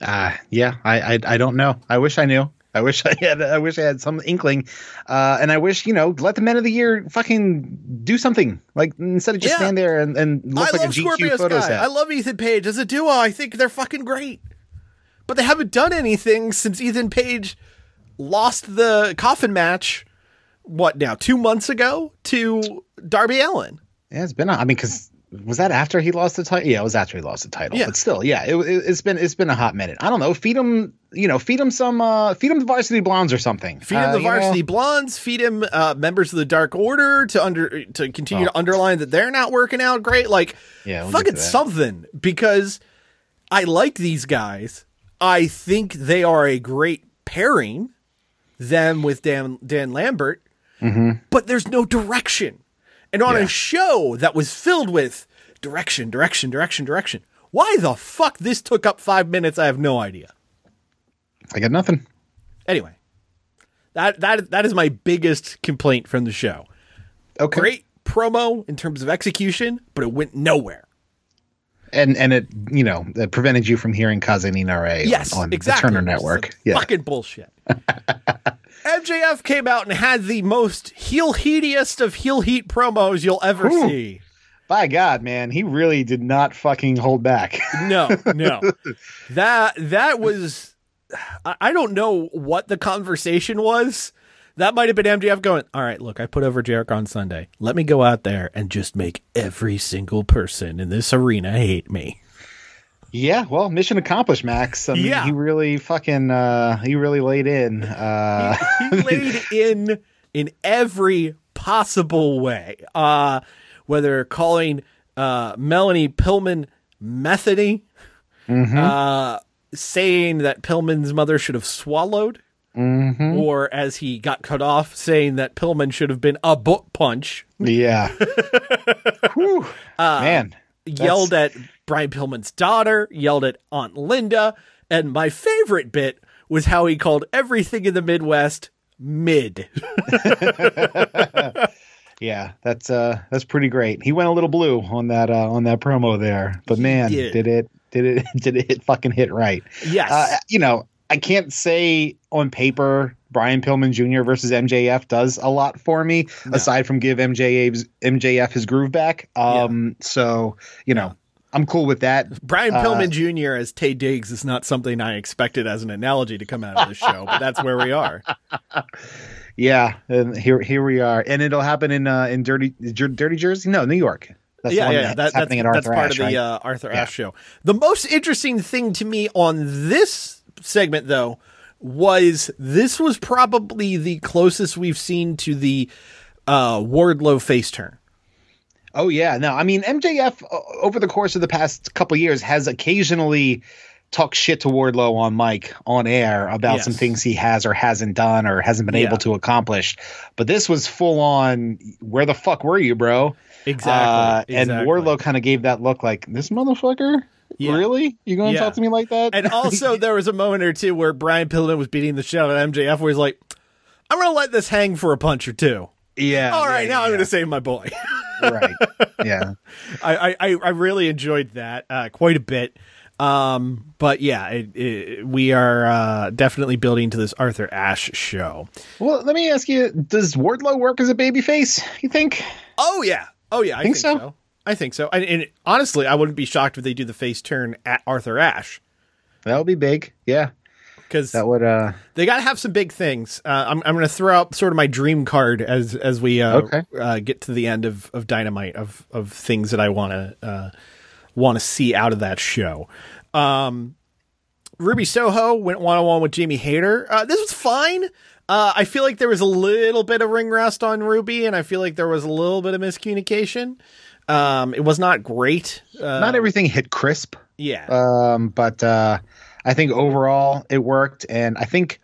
Uh yeah, I, I I don't know. I wish I knew. I wish (laughs) I had I wish I had some inkling. Uh and I wish, you know, let the men of the year fucking do something. Like instead of just Yeah. stand there and, and look I like a GQ Scorpio photo Sky. set. I love Ethan Page as a duo. I think they're fucking great. But they haven't done anything since Ethan Page lost the coffin match. What now? Two months ago to Darby Allin. Yeah, it's been. I mean, because was that after he lost the title? Yeah, it was after he lost the title. Yeah. But still, yeah, it, it, it's been it's been a hot minute. I don't know. Feed him, you know, feed him some, uh feed him the Varsity Blondes or something. Feed him Uh, the you know? Varsity Blondes. Feed him uh, members of the Dark Order to under to continue Oh. to underline that they're not working out great. Like, Yeah, we'll fucking something because I like these guys. I think they are a great pairing. Them with Dan Dan Lambert, Mm-hmm. but there's no direction. And on Yeah. a show that was filled with direction, direction, direction, direction. Why the fuck this took up five minutes? I have no idea. I got nothing. Anyway, that that that is my biggest complaint from the show. Okay. Great promo in terms of execution, but it went nowhere. And and it you know it prevented you from hearing Kaze Ninare Yes, on, on exactly. the Turner Network. Yeah. Fucking bullshit. (laughs) MJF came out and had the most heel heatiest of heel heat promos you'll ever Ooh. see. By God, man, he really did not fucking hold back. No, no. (laughs) that that was I, I don't know what the conversation was. That might have been MJF going, All right, look, I put over Jericho on Sunday. Let me go out there and just make every single person in this arena hate me. Yeah, well, mission accomplished, Max. I mean, Yeah. he really fucking uh he really laid in. Uh he (laughs) laid in in every possible way. Uh whether calling uh Melanie Pillman methody, uh saying that Pillman's mother should have swallowed, Mm-hmm. or as he got cut off, saying that Pillman should have been a book punch. Yeah. (laughs) Whew. Man. Yelled at Brian Pillman's daughter, yelled at Aunt Linda, and my favorite bit was how he called everything in the Midwest mid. (laughs) Yeah, that's uh that's pretty great. He went a little blue on that uh on that promo there. But man, did. did. it did it (laughs) did it hit fucking hit right. Yes. Uh, you know, I can't say on paper Brian Pillman Jr. versus MJF does a lot for me aside from give MJF's MJF his groove back. Um so, you know, I'm cool with that. Brian Pillman Jr. as Taye Diggs is not something I expected as an analogy to come out of the show, but that's where we are. (laughs) Yeah, and here here we are. And it'll happen in uh in Dirty Dirty Jersey? No, New York. That's yeah, one yeah, that's that, that's, happening at that's Arthur part Ashe, of the right? uh, Arthur Yeah. Ashe show. The most interesting thing to me on this segment, though, was this was probably the closest we've seen to the uh, Wardlow face turn. Oh yeah, no, I mean MJF uh, over the course of the past couple years has occasionally talked shit to Wardlow on mic on air about Yes. some things he has or hasn't done or hasn't been Yeah. able to accomplish. But this was full on. Where the fuck were you, bro? Exactly, Uh, And exactly. Wardlow kind of gave that look like this motherfucker. Yeah. Really? You going to Yeah. talk to me like that? And also, (laughs) there was a moment or two where Brian Pillman was beating the shit out of MJF, where he's like, "I'm gonna let this hang for a punch or two. yeah. All right, yeah, now I'm gonna save my boy." (laughs) right. Yeah. (laughs) I, I, I really enjoyed that uh, quite a bit. Um, but yeah, it, it, we are uh, definitely building to this Arthur Ashe show. Well, let me ask you: Does Wardlow work as a babyface? You think? Oh yeah, oh yeah, I Think think, so? so? I think so. And, and honestly, I wouldn't be shocked if they do the face turn at Arthur Ashe That would be big. Yeah. because That would. uh they got to have some big things. Uh, I'm, I'm going to throw out sort of my dream card as as we uh, Okay. uh, get to the end of, of Dynamite of of things that I want to uh, want to see out of that show. Um, Ruby Soho went one on one with Jamie Hayter. Uh, this was fine. Uh, I feel like there was a little bit of ring rust on Ruby, and I feel like there was a little bit of miscommunication. Um, it was not great. Uh, Not everything hit crisp. yeah. Um, but uh, I think overall it worked, and I think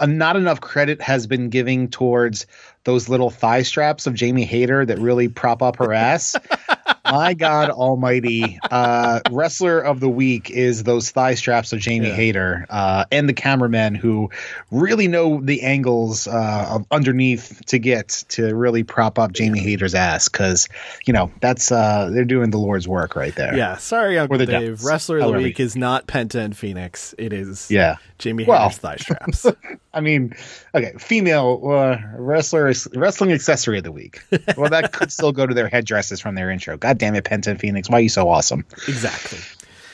uh, not enough credit has been giving towards those little thigh straps of Jamie Hayter that really prop up her ass. (laughs) My God Almighty, uh, wrestler of the week is those thigh straps of Jamie Yeah. Hayter, uh, and the cameramen who really know the angles uh, of underneath to get to really prop up Jamie Hayter's ass because you know that's uh, they're doing the Lord's work right there. yeah, sorry, Uncle the Dave. devils, Wrestler of the however week is not Penta and Phoenix. It is Yeah. Jamie Well- Hayter's thigh (laughs) straps. I mean, okay, female uh, wrestler wrestling accessory of the week. (laughs) Well, that could still go to their headdresses from their intro. God damn it, Penta and Phoenix, why are you so awesome? exactly.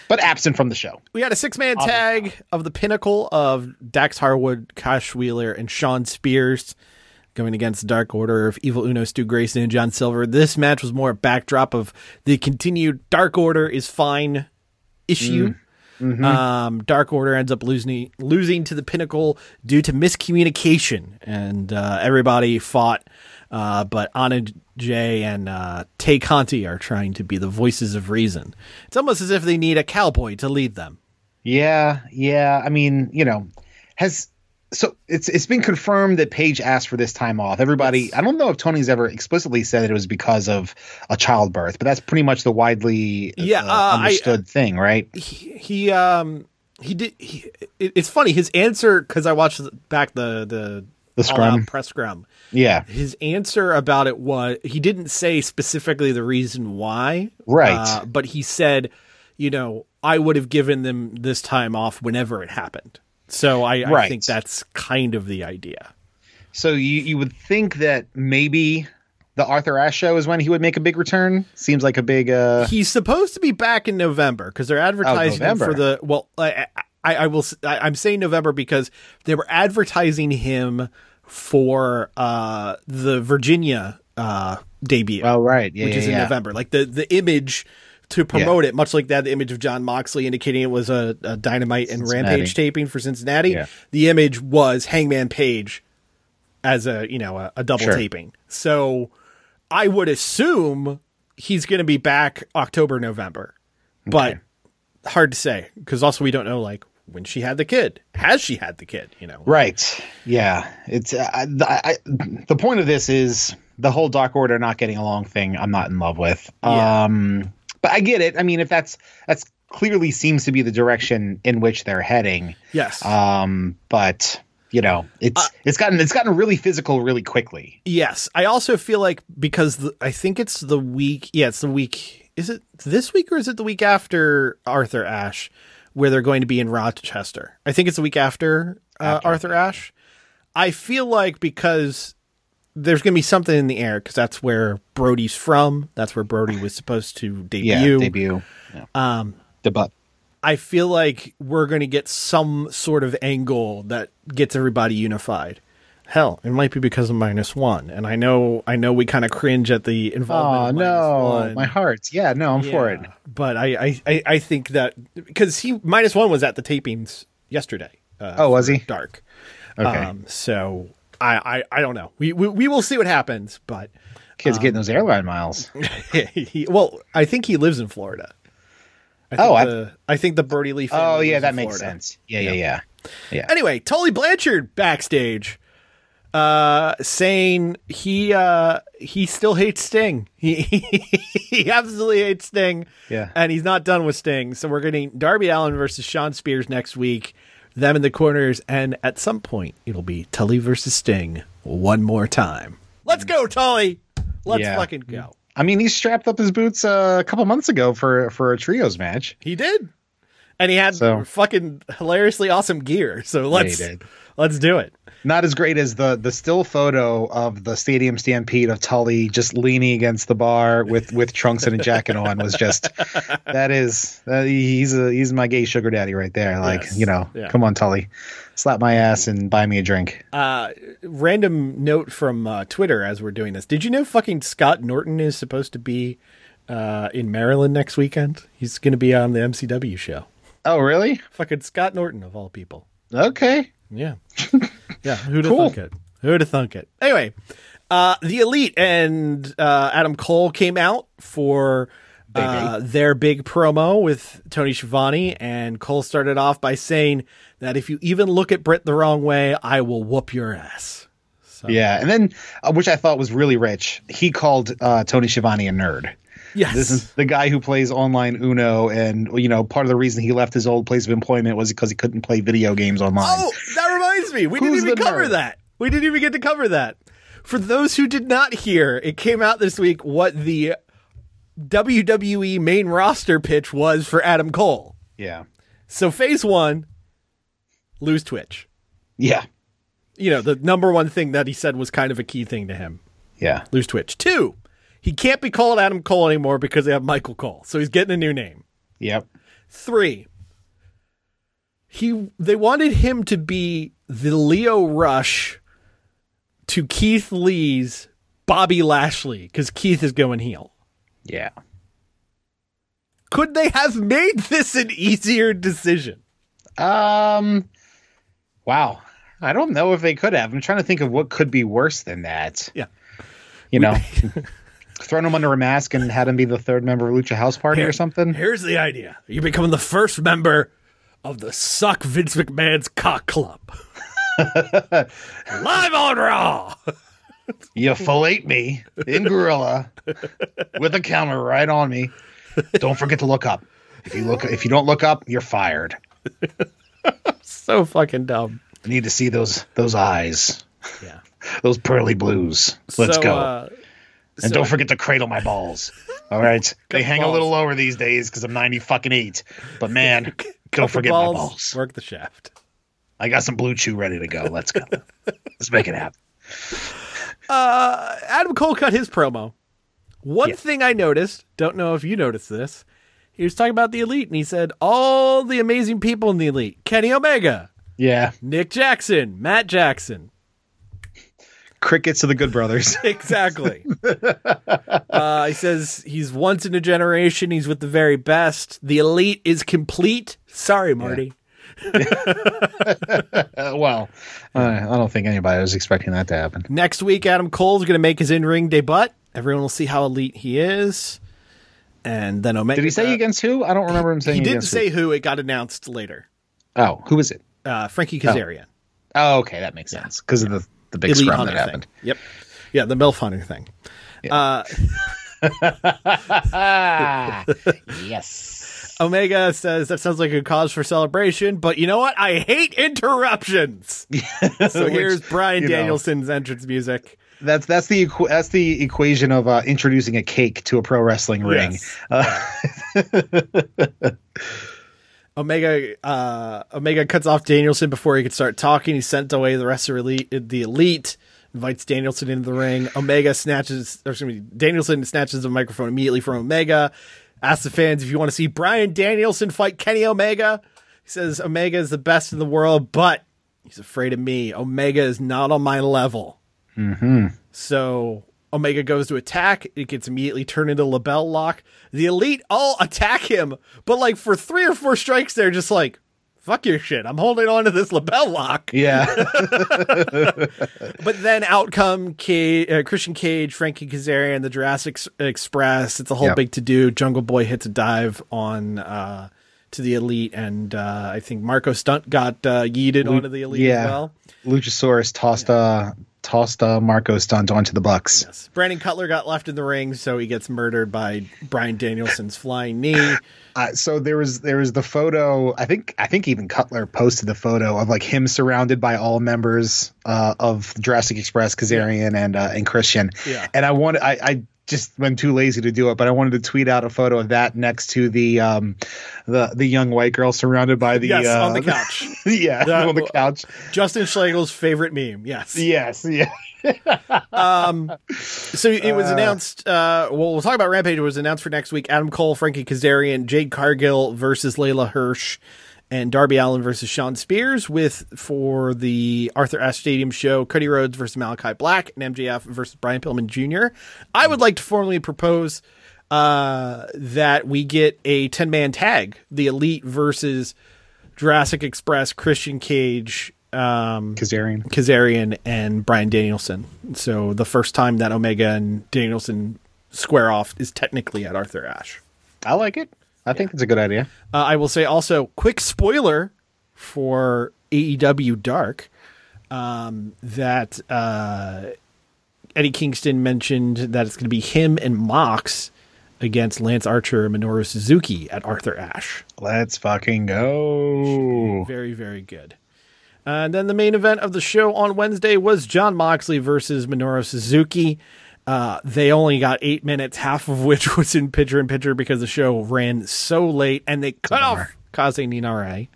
But absent from the show. We had a six man tag of the pinnacle of Dax Harwood, Cash Wheeler, and Shawn Spears going against the Dark Order of Evil Uno, Stu Grayson, and John Silver. This match was more a backdrop of the continued Dark Order is fine issue. Um, Dark Order ends up losing losing to the Pinnacle due to miscommunication, and uh, everybody fought. Uh, but Anna Jay and uh, Tay Conti are trying to be the voices of reason. It's almost as if they need a cowboy to lead them. Yeah, yeah. I mean, you know, has so it's it's been confirmed that Paige asked for this time off. Everybody, I don't know if Tony's ever explicitly said that it was because of a childbirth, but that's pretty much the widely Yeah, uh, uh, I- understood thing, right? he, he um he did he, it, it's funny his answer because i watched back the the The scrum. press scrum Yeah, his answer about it was he didn't say specifically the reason why Right. uh, but he said you know i would have given them this time off whenever it happened so i, I think that's kind of the idea. So you you would think that maybe the Arthur Ashe show is when he would make a big return. Seems like a big uh he's supposed to be back in november because they're advertising him for the well I, I, I will I, i'm saying november because they were advertising him for uh the virginia uh debut Oh right, yeah, which yeah, is in november. Like the the image to promote it much like that the image of jon moxley indicating it was a, a dynamite and Cincinnati. rampage taping for cincinnati Yeah. the image was hangman page as a you know a, a double Sure. taping so i would assume he's going to be back october november but hard to say because also we don't know like when she had the kid. Has she had the kid? You know, Right. Yeah. It's uh, I, I, the point of this is the whole Dark Order not getting along thing. I'm not in love with. Yeah. Um, but I get it. I mean, if that's that's clearly seems to be the direction in which they're heading. Yes. Um, but you know, it's it's gotten it's gotten really physical really quickly. Yes, I also feel like because the, I think it's the week. Yeah, it's the week. Is it this week or is it the week after Arthur Ashe, where they're going to be in Rochester? I think it's the week after, uh, Arthur Ashe. I feel like because there's going to be something in the air because that's where Brody's from. That's where Brody was supposed to debut. Yeah, debut. Yeah. Um, Debut. I feel like we're going to get some sort of angle that gets everybody unified. Hell, it might be because of minus one, and I know, I know, we kind of cringe at the Oh involvement. of minus no, one. my heart. Yeah, no, I'm for it. But I, I, I, I think that because he minus one was at the tapings yesterday. Uh, Oh, was he? dark? Okay, Um, so I, I, I don't know. We, we, we will see what happens. But kids getting those airline miles. (laughs) he, well, I think he lives in Florida. I think Oh, I- the, I think the Birdie Lee. Oh yeah, that makes Florida. sense. Yeah, yeah, yeah, yeah. Anyway, Tully Blanchard backstage, uh, saying he uh he still hates Sting. (laughs) He he absolutely hates Sting. Yeah. and he's not done with Sting. So we're getting Darby Allin versus Shawn Spears next week. Them in the corners, and at some point it'll be Tully versus Sting one more time. Let's go, Tully. Let's Yeah. fucking go. I mean, he strapped up his boots uh, a couple months ago for for a trios match. He did, and he had So- fucking hilariously awesome gear. So let's did. let's do it. Not as great as the the still photo of the stadium stampede of Tully just leaning against the bar with with trunks and a jacket on was just (laughs) that is uh, he's a he's my gay sugar daddy right there. Like Yes. you know, Yeah. come on Tully, slap my ass and buy me a drink. Uh, random note from uh, Twitter as we're doing this. Did you know fucking Scott Norton is supposed to be uh, in Maryland next weekend? He's going to be on the MCW show. Oh really? Fucking Scott Norton of all people. Okay. Yeah. (laughs) Yeah. Who'd have Cool. thunk it? Who'd have thunk it? Anyway, uh, the Elite and uh, Adam Cole came out for uh, their big promo with Tony Schiavone, and Cole started off by saying that if you even look at Britt the wrong way, I will whoop your ass. Yeah, and then uh, which I thought was really rich. He called uh, Tony Schiavone a nerd. Yes. This is the guy who plays online Uno, and you know, part of the reason he left his old place of employment was because he couldn't play video games online. Oh, that reminds me. We Who's didn't even cover nerd? that. We didn't even get to cover that. For those who did not hear, it came out this week what the WWE main roster pitch was for Adam Cole. Yeah, So phase one, lose Twitch. yeah, You know, the number one thing that he said was kind of a key thing to him. yeah. Lose Twitch. Two, he can't be called Adam Cole anymore because they have Michael Cole. So he's getting a new name. Yep. Three, he they wanted him to be the Lio Rush to Keith Lee's Bobby Lashley because Keith is going heel. Yeah. Could they have made this an easier decision? Um. Wow. I don't know if they could have. I'm trying to think of what could be worse than that. Yeah. You know, (laughs) thrown him under a mask and had him be the third member of Lucha House Party or something. Here's the idea: you become the first member of the Suck Vince McMahon's Cock Club. (laughs) Live on Raw. You fillet me in gorilla with a camera right on me. Don't forget to look up. If you look, if you don't look up, you're fired. (laughs) So fucking dumb. I need to see those those eyes, Yeah. those pearly blues. Let's So, go. uh, and so- don't forget to cradle my balls. (laughs) All right, they hang balls. a little lower these days because I'm 90 fucking eight. But man, (laughs) don't forget balls, my balls. Work the shaft. I got some blue chew ready to go. Let's go. (laughs) Let's make it happen. Uh, Adam Cole cut his promo. One Yeah. thing I noticed, don't know if you noticed this, he was talking about the elite and he said all the amazing people in the elite Kenny Omega, Yeah, Nick Jackson, Matt Jackson. Crickets to the Good Brothers. (laughs) Exactly. uh, he says he's once in a generation. He's with the very best. The elite is complete. Sorry, Marty. (laughs) Well, uh, I don't think anybody was expecting that to happen. Next week, Adam Cole's going to make his in ring debut. Everyone will see how elite he is. and then Omega. Did he say uh, against who? I don't remember him saying. He didn't say who. It got announced later. Oh, who was it? Uh, Frankie Kazarian. Oh, okay, that makes sense because of the the big Elite scrum that happened. thing. Yep. Yeah, the MILF Hunter thing. Uh, (laughs) yes. Omega says that sounds like a cause for celebration, but you know what? I hate interruptions. (laughs) so Which, here's Bryan you know, Danielson's entrance music. That's that's the equ- that's the equation of uh, introducing a cake to a pro wrestling ring. Yes. (laughs) Omega uh, Omega cuts off Danielson before he could start talking. He sent away the rest of elite, the elite. Invites Danielson into the ring. Omega snatches, or excuse me, Danielson snatches the microphone immediately from Omega. Asks the fans if you want to see Bryan Danielson fight Kenny Omega. He says Omega is the best in the world, but he's afraid of me. Omega is not on my level. So Omega goes to attack. It gets immediately turned into LeBell Lock. The elite all attack him, but like for three or four strikes, they're just like, "Fuck your shit! I'm holding on to this LeBell Lock." Yeah. (laughs) But then out come uh, Christian Cage, Frankie Kazarian, the Jurassic Express. It's a whole Yep. big to do. Jungle Boy hits a dive on uh, to the elite, and uh, I think Marco Stunt got uh, yeeted onto the elite yeah. as well. Luchasaurus tossed uh tossed uh, Marco Stunt onto the Bucks. Yes. Brandon Cutler got left in the ring, so he gets murdered by Bryan Danielson's flying knee. (sighs) Uh, so there was there was the photo. I think I think even Cutler posted the photo of like him surrounded by all members uh, of Jurassic Express, Kazarian and uh, and Christian. Yeah. And I wanted I, I just been too lazy to do it, but I wanted to tweet out a photo of that next to the um the the young white girl surrounded by the Yes, uh, on the couch. (laughs) yeah That- on the couch. Justin Schlegel's favorite meme. Yes. Yes, yeah. (laughs) um, So it was announced. Uh, well, we'll talk about Rampage. It was announced for next week. Adam Cole, Frankie Kazarian, Jade Cargill versus Leyla Hirsch, and Darby Allin versus Shawn Spears. With for the Arthur Ashe Stadium show, Cody Rhodes versus Malachi Black, and MJF versus Brian Pillman Jr. I would like to formally propose uh, that we get a ten man tag: the Elite versus Jurassic Express, Christian Cage. Um, Kazarian. Kazarian and Bryan Danielson. So the first time that Omega and Danielson square off is technically at Arthur Ashe. I like it. I think it's a good idea. Uh, I will say also, quick spoiler for AEW Dark um, that uh, Eddie Kingston mentioned that it's going to be him and Mox against Lance Archer and Minoru Suzuki at Arthur Ashe. Let's fucking go. Very, very good. Uh, and then the main event of the show on Wednesday was Jon Moxley versus Minoru Suzuki. Uh, they only got eight minutes, half of which (laughs) was in picture in picture because the show ran so late, and they cut off Kaze Ninare.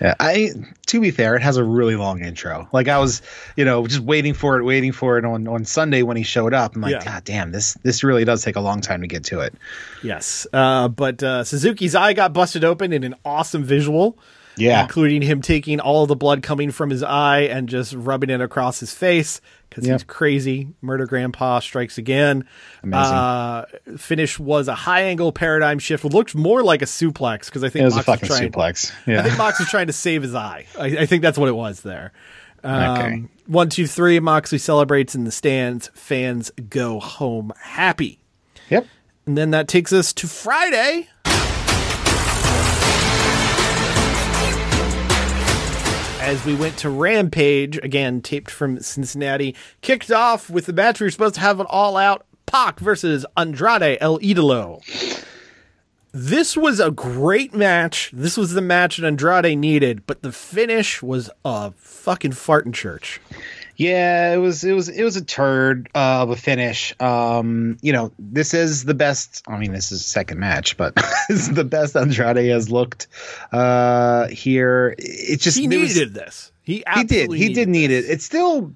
Yeah, I to be fair, it has a really long intro. Like I was, you know, just waiting for it, waiting for it on on Sunday when he showed up. I'm like, Yeah. God damn, this this really does take a long time to get to it. Yes, uh, but uh, Suzuki's eye got busted open in an awesome visual. Yeah. including him taking all the blood coming from his eye and just rubbing it across his face because Yep. he's crazy. Murder Grandpa strikes again. Amazing. Uh, finish was a high angle paradigm shift. Looked more like a suplex because I think It was a Mox fucking trying, suplex. I think Mox was trying to save his eye. I, I think that's what it was there. Um, Okay. One, two, three. Moxley celebrates in the stands. Fans go home happy. Yep. And then that takes us to Friday. As we went to Rampage, again, taped from Cincinnati, kicked off with the match we were supposed to have an all out Pac versus Andrade El Idolo. This was a great match. This was the match that Andrade needed, but the finish was a fucking fart in church. Yeah, it was it was it was a turd uh, of a finish. Um, you know, this is the best. I mean, this is second match, but (laughs) this is the best Andrade has looked uh, here. It just He there was- needed this. He he did he did need this. it. It still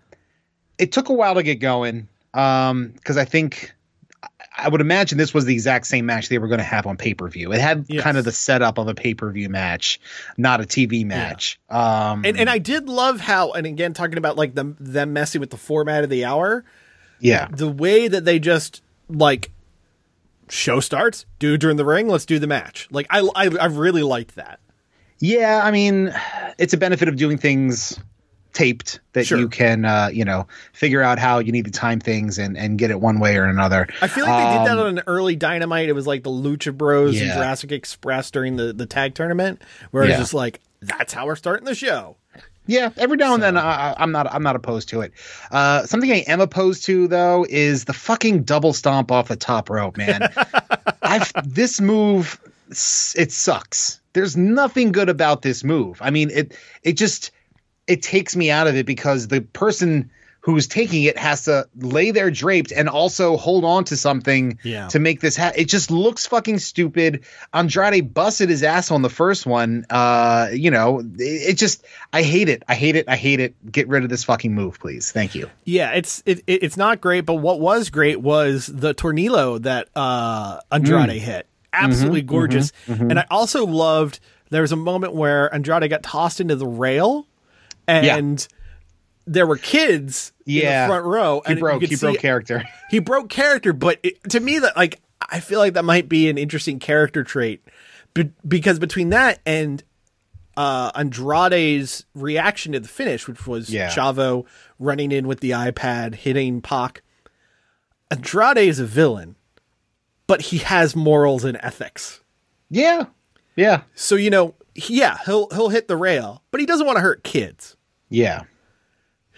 it took a while to get going. Um, because I think I would imagine this was the exact same match they were going to have on pay per view. It had Yes. kind of the setup of a pay per view match, not a TV match. Um, And, and I did love how, and again, talking about like them them messing with the format of the hour, yeah, the way that they just like show starts, dudes are in the ring, let's do the match. Like I I, I really liked that. Yeah, I mean, it's a benefit of doing things taped that Sure. you can uh, you know figure out how you need to time things and and get it one way or another. I feel like they did that Um, on an early Dynamite. It was like the Lucha Bros and Jurassic Express during the, the tag tournament, where it's just like, that's how we're starting the show. Yeah, every now and then I, I'm not I'm not opposed to it. Uh, something I am opposed to though is the fucking double stomp off the top rope, man. (laughs) I've this move it sucks. There's nothing good about this move. I mean, it it just it takes me out of it because the person who's taking it has to lay there draped and also hold on to something Yeah. to make this happen. It just looks fucking stupid. Andrade busted his ass on the first one. Uh, you know, it, it just I hate it. I hate it. I hate it. Get rid of this fucking move, please. Thank you. Yeah, it's it, it- it's not great, but what was great was the tornillo that uh, Andrade Mm. hit. Mm-hmm, Absolutely gorgeous. And I also loved there was a moment where Andrade got tossed into the rail, and there were kids in the front row. He and broke. He broke character. (laughs) he broke character, but it, to me, that like I feel like that might be an interesting character trait, Be- because between that and uh, Andrade's reaction to the finish, which was Yeah. Chavo running in with the iPad, hitting Pac. Andrade is a villain, but he has morals and ethics. Yeah. Yeah. So you know, he- yeah, he'll he'll hit the rail, but he doesn't want to hurt kids. Yeah.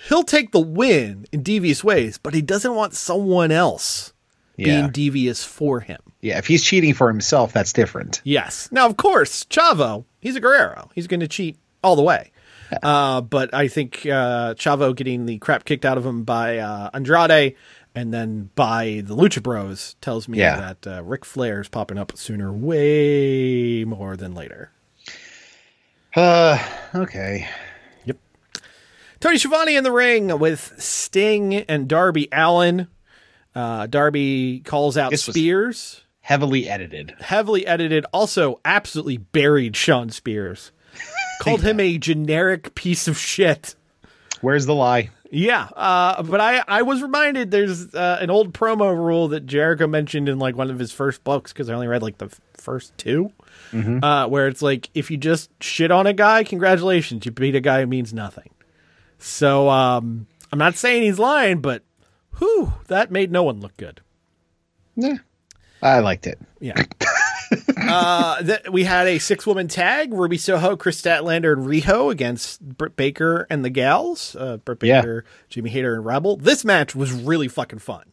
He'll take the win in devious ways, but he doesn't want someone else Yeah. being devious for him. Yeah. If he's cheating for himself, that's different. Yes. Now, of course, Chavo, he's a Guerrero. He's going to cheat all the way. Uh, but I think uh, Chavo getting the crap kicked out of him by uh, Andrade and then by the Lucha Bros tells me Yeah. that uh, Ric Flair's popping up sooner way more than later. Uh. Okay. Tony Schiavone in the ring with Sting and Darby Allin. Uh, Darby calls out This Spears. Heavily edited. heavily edited, also absolutely buried Shawn Spears. (laughs) Called him a generic piece of shit. Where's the lie? Yeah, uh, but I, I was reminded there's uh, an old promo rule that Jericho mentioned in like one of his first books because I only read like the f- first 2 uh, where it's like if you just shit on a guy, congratulations, you beat a guy who means nothing. So um, I'm not saying he's lying, but whew, that made no one look good. Yeah. I liked it. Yeah. (laughs) uh, th- we had a six woman tag Ruby Soho, Kris Statlander, and Riho against Britt Baker and the Gals. Uh, Britt Yeah. Baker, Jamie Hayter, and Rebel. This match was really fucking fun.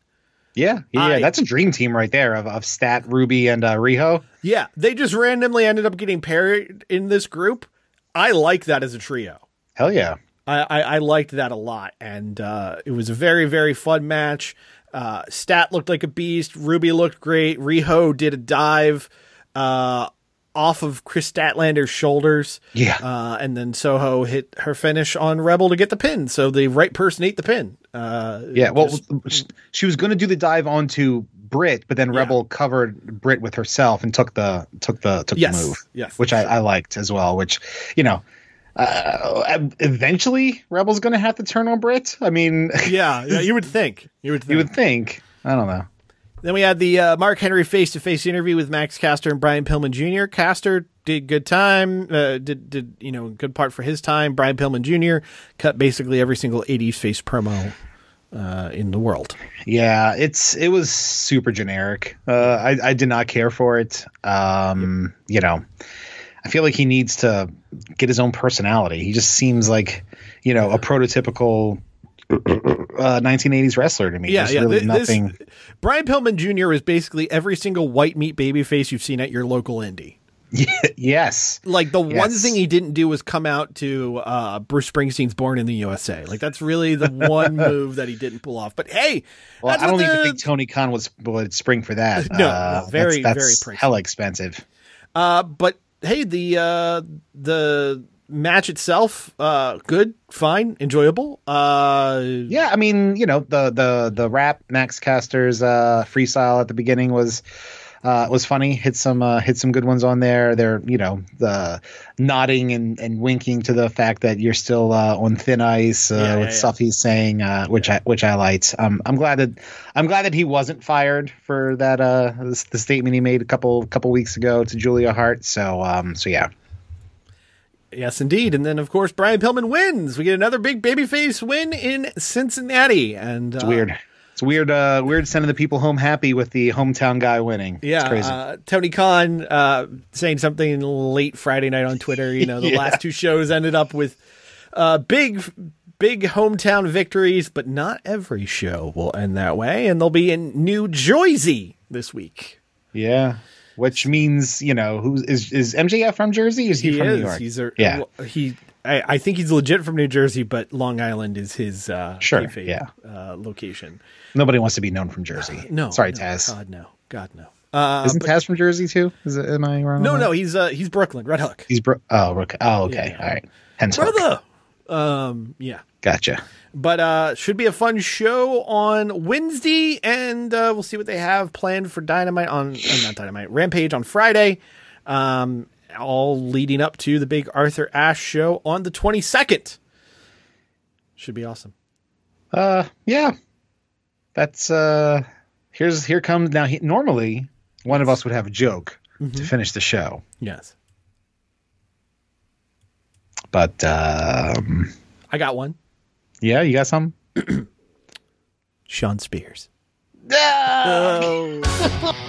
Yeah. Yeah. I- that's a dream team right there of, of Stat, Ruby, and uh, Riho. Yeah, they just randomly ended up getting paired in this group. I like that as a trio. Hell yeah. I, I, I liked that a lot, and uh, it was a very very fun match. Uh, Stat looked like a beast. Ruby looked great. Riho did a dive uh, off of Kris Statlander's shoulders. Yeah. uh, and then Soho hit her finish on Rebel to get the pin. So the right person ate the pin. Uh, Yeah, well, just- she was going to do the dive onto Britt, but then Rebel covered Britt with herself and took the took the took Yes, the move. yes. which I, I liked as well. Which you know, uh, eventually Rebel's going to have to turn on Britt. I mean, (laughs) yeah, yeah, you would think. You would think. you would think. I don't know. Then we had the uh, Mark Henry face to face interview with Max Caster and Brian Pillman Jr. Caster did good time, uh, did did you know good part for his time. Brian Pillman Jr. cut basically every single '80s face promo uh, in the world. Yeah, it's it was super generic. Uh, I I did not care for it. Um, you know, I feel like he needs to get his own personality. He just seems like you know a prototypical uh, 1980s wrestler to me. Yeah, There's yeah. really thi- this- nothing. Brian Pillman Jr. is basically every single white meat baby face you've seen at your local indie. (laughs) yes, Like the one thing he didn't do was come out to uh, Bruce Springsteen's "Born in the USA." Like that's really the (laughs) one move that he didn't pull off. But hey, well, I don't what even think Tony Khan was would spring for that. (laughs) No, Uh, no, very, that's, very that's pricey. hella expensive. Uh, but hey, the uh, the match itself, uh, good, fine, enjoyable. Uh, Yeah, I mean, you know, the the the rap Max Caster's uh, freestyle at the beginning was uh, was funny. Hit some uh, hit some good ones on there. They're you know the nodding and, and winking to the fact that you're still uh, on thin ice uh, Yeah, with yeah, stuff he's saying, uh, which I which I liked. Um, I'm glad that I'm glad that he wasn't fired for that uh, this, the statement he made a couple couple weeks ago to Julia Hart. So um, so yeah, Yes, indeed. And then, of course, Brian Pillman wins. We get another big babyface win in Cincinnati. And It's weird. It's weird. Uh, weird sending the people home happy with the hometown guy winning. Yeah, it's crazy. Uh, Tony Khan uh, saying something late Friday night on Twitter. You know, the (laughs) Yeah. last two shows ended up with uh, big, big hometown victories, but not every show will end that way. And they'll be in New Jersey this week. yeah, which means you know who is is MJF from Jersey? Is he, He from is. New York? He's a yeah. He. I, I think he's legit from New Jersey, but Long Island is his uh, Sure, kayfabe, yeah. uh, location. Nobody wants to be known from Jersey. (sighs) No, sorry, no, Taz. God no, God no. Uh, Isn't Taz from Jersey too? Is it, am I wrong? no, no. He's uh, he's Brooklyn Red Hook. He's bro- oh, Rook- oh, okay, Yeah. all right. Hence, Hook. brother. Um, yeah. Gotcha. But uh should be a fun show on Wednesday, and uh, we'll see what they have planned for Dynamite on uh, not Dynamite Rampage on Friday. Um, all leading up to the big Arthur Ashe show on the twenty second. Should be awesome. Uh, yeah. That's uh. Here's here comes now. He, normally, one of us would have a joke Mm-hmm. to finish the show, Yes, but um, I got one. yeah, you got some. (clears throat) Shawn Spears. (laughs) (laughs)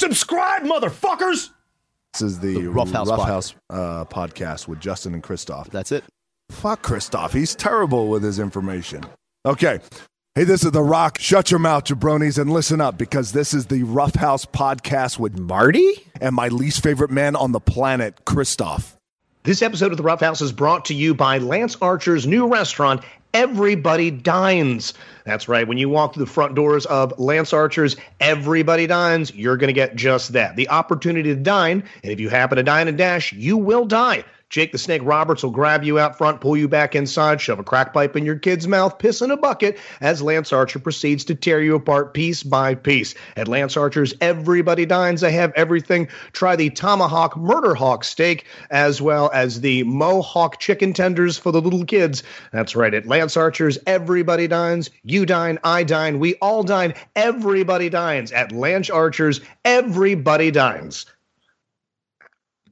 Subscribe, motherfuckers! This is the, Rough House Rough House uh, podcast with Justin and Christoph. That's it. Fuck Christoph. He's terrible with his information. Okay. Hey, this is The Rock. Shut your mouth, jabronis, and listen up because this is the Rough House podcast with Marty? and my least favorite man on the planet, Christoph. This episode of The Rough House is brought to you by Lance Archer's new restaurant, Everybody Dines. That's right. When you walk through the front doors of Lance Archer's Everybody Dines, you're going to get just that the opportunity to dine. And if you happen to dine and dash, you will die. Jake the Snake Roberts will grab you out front, pull you back inside, shove a crack pipe in your kid's mouth, piss in a bucket as Lance Archer proceeds to tear you apart piece by piece. At Lance Archer's Everybody Dines, they have everything. Try the Tomahawk Murder Hawk steak as well as the Mohawk chicken tenders for the little kids. That's right. At Lance Archer's Everybody Dines, you dine, I dine, we all dine, everybody dines. At Lance Archer's Everybody Dines.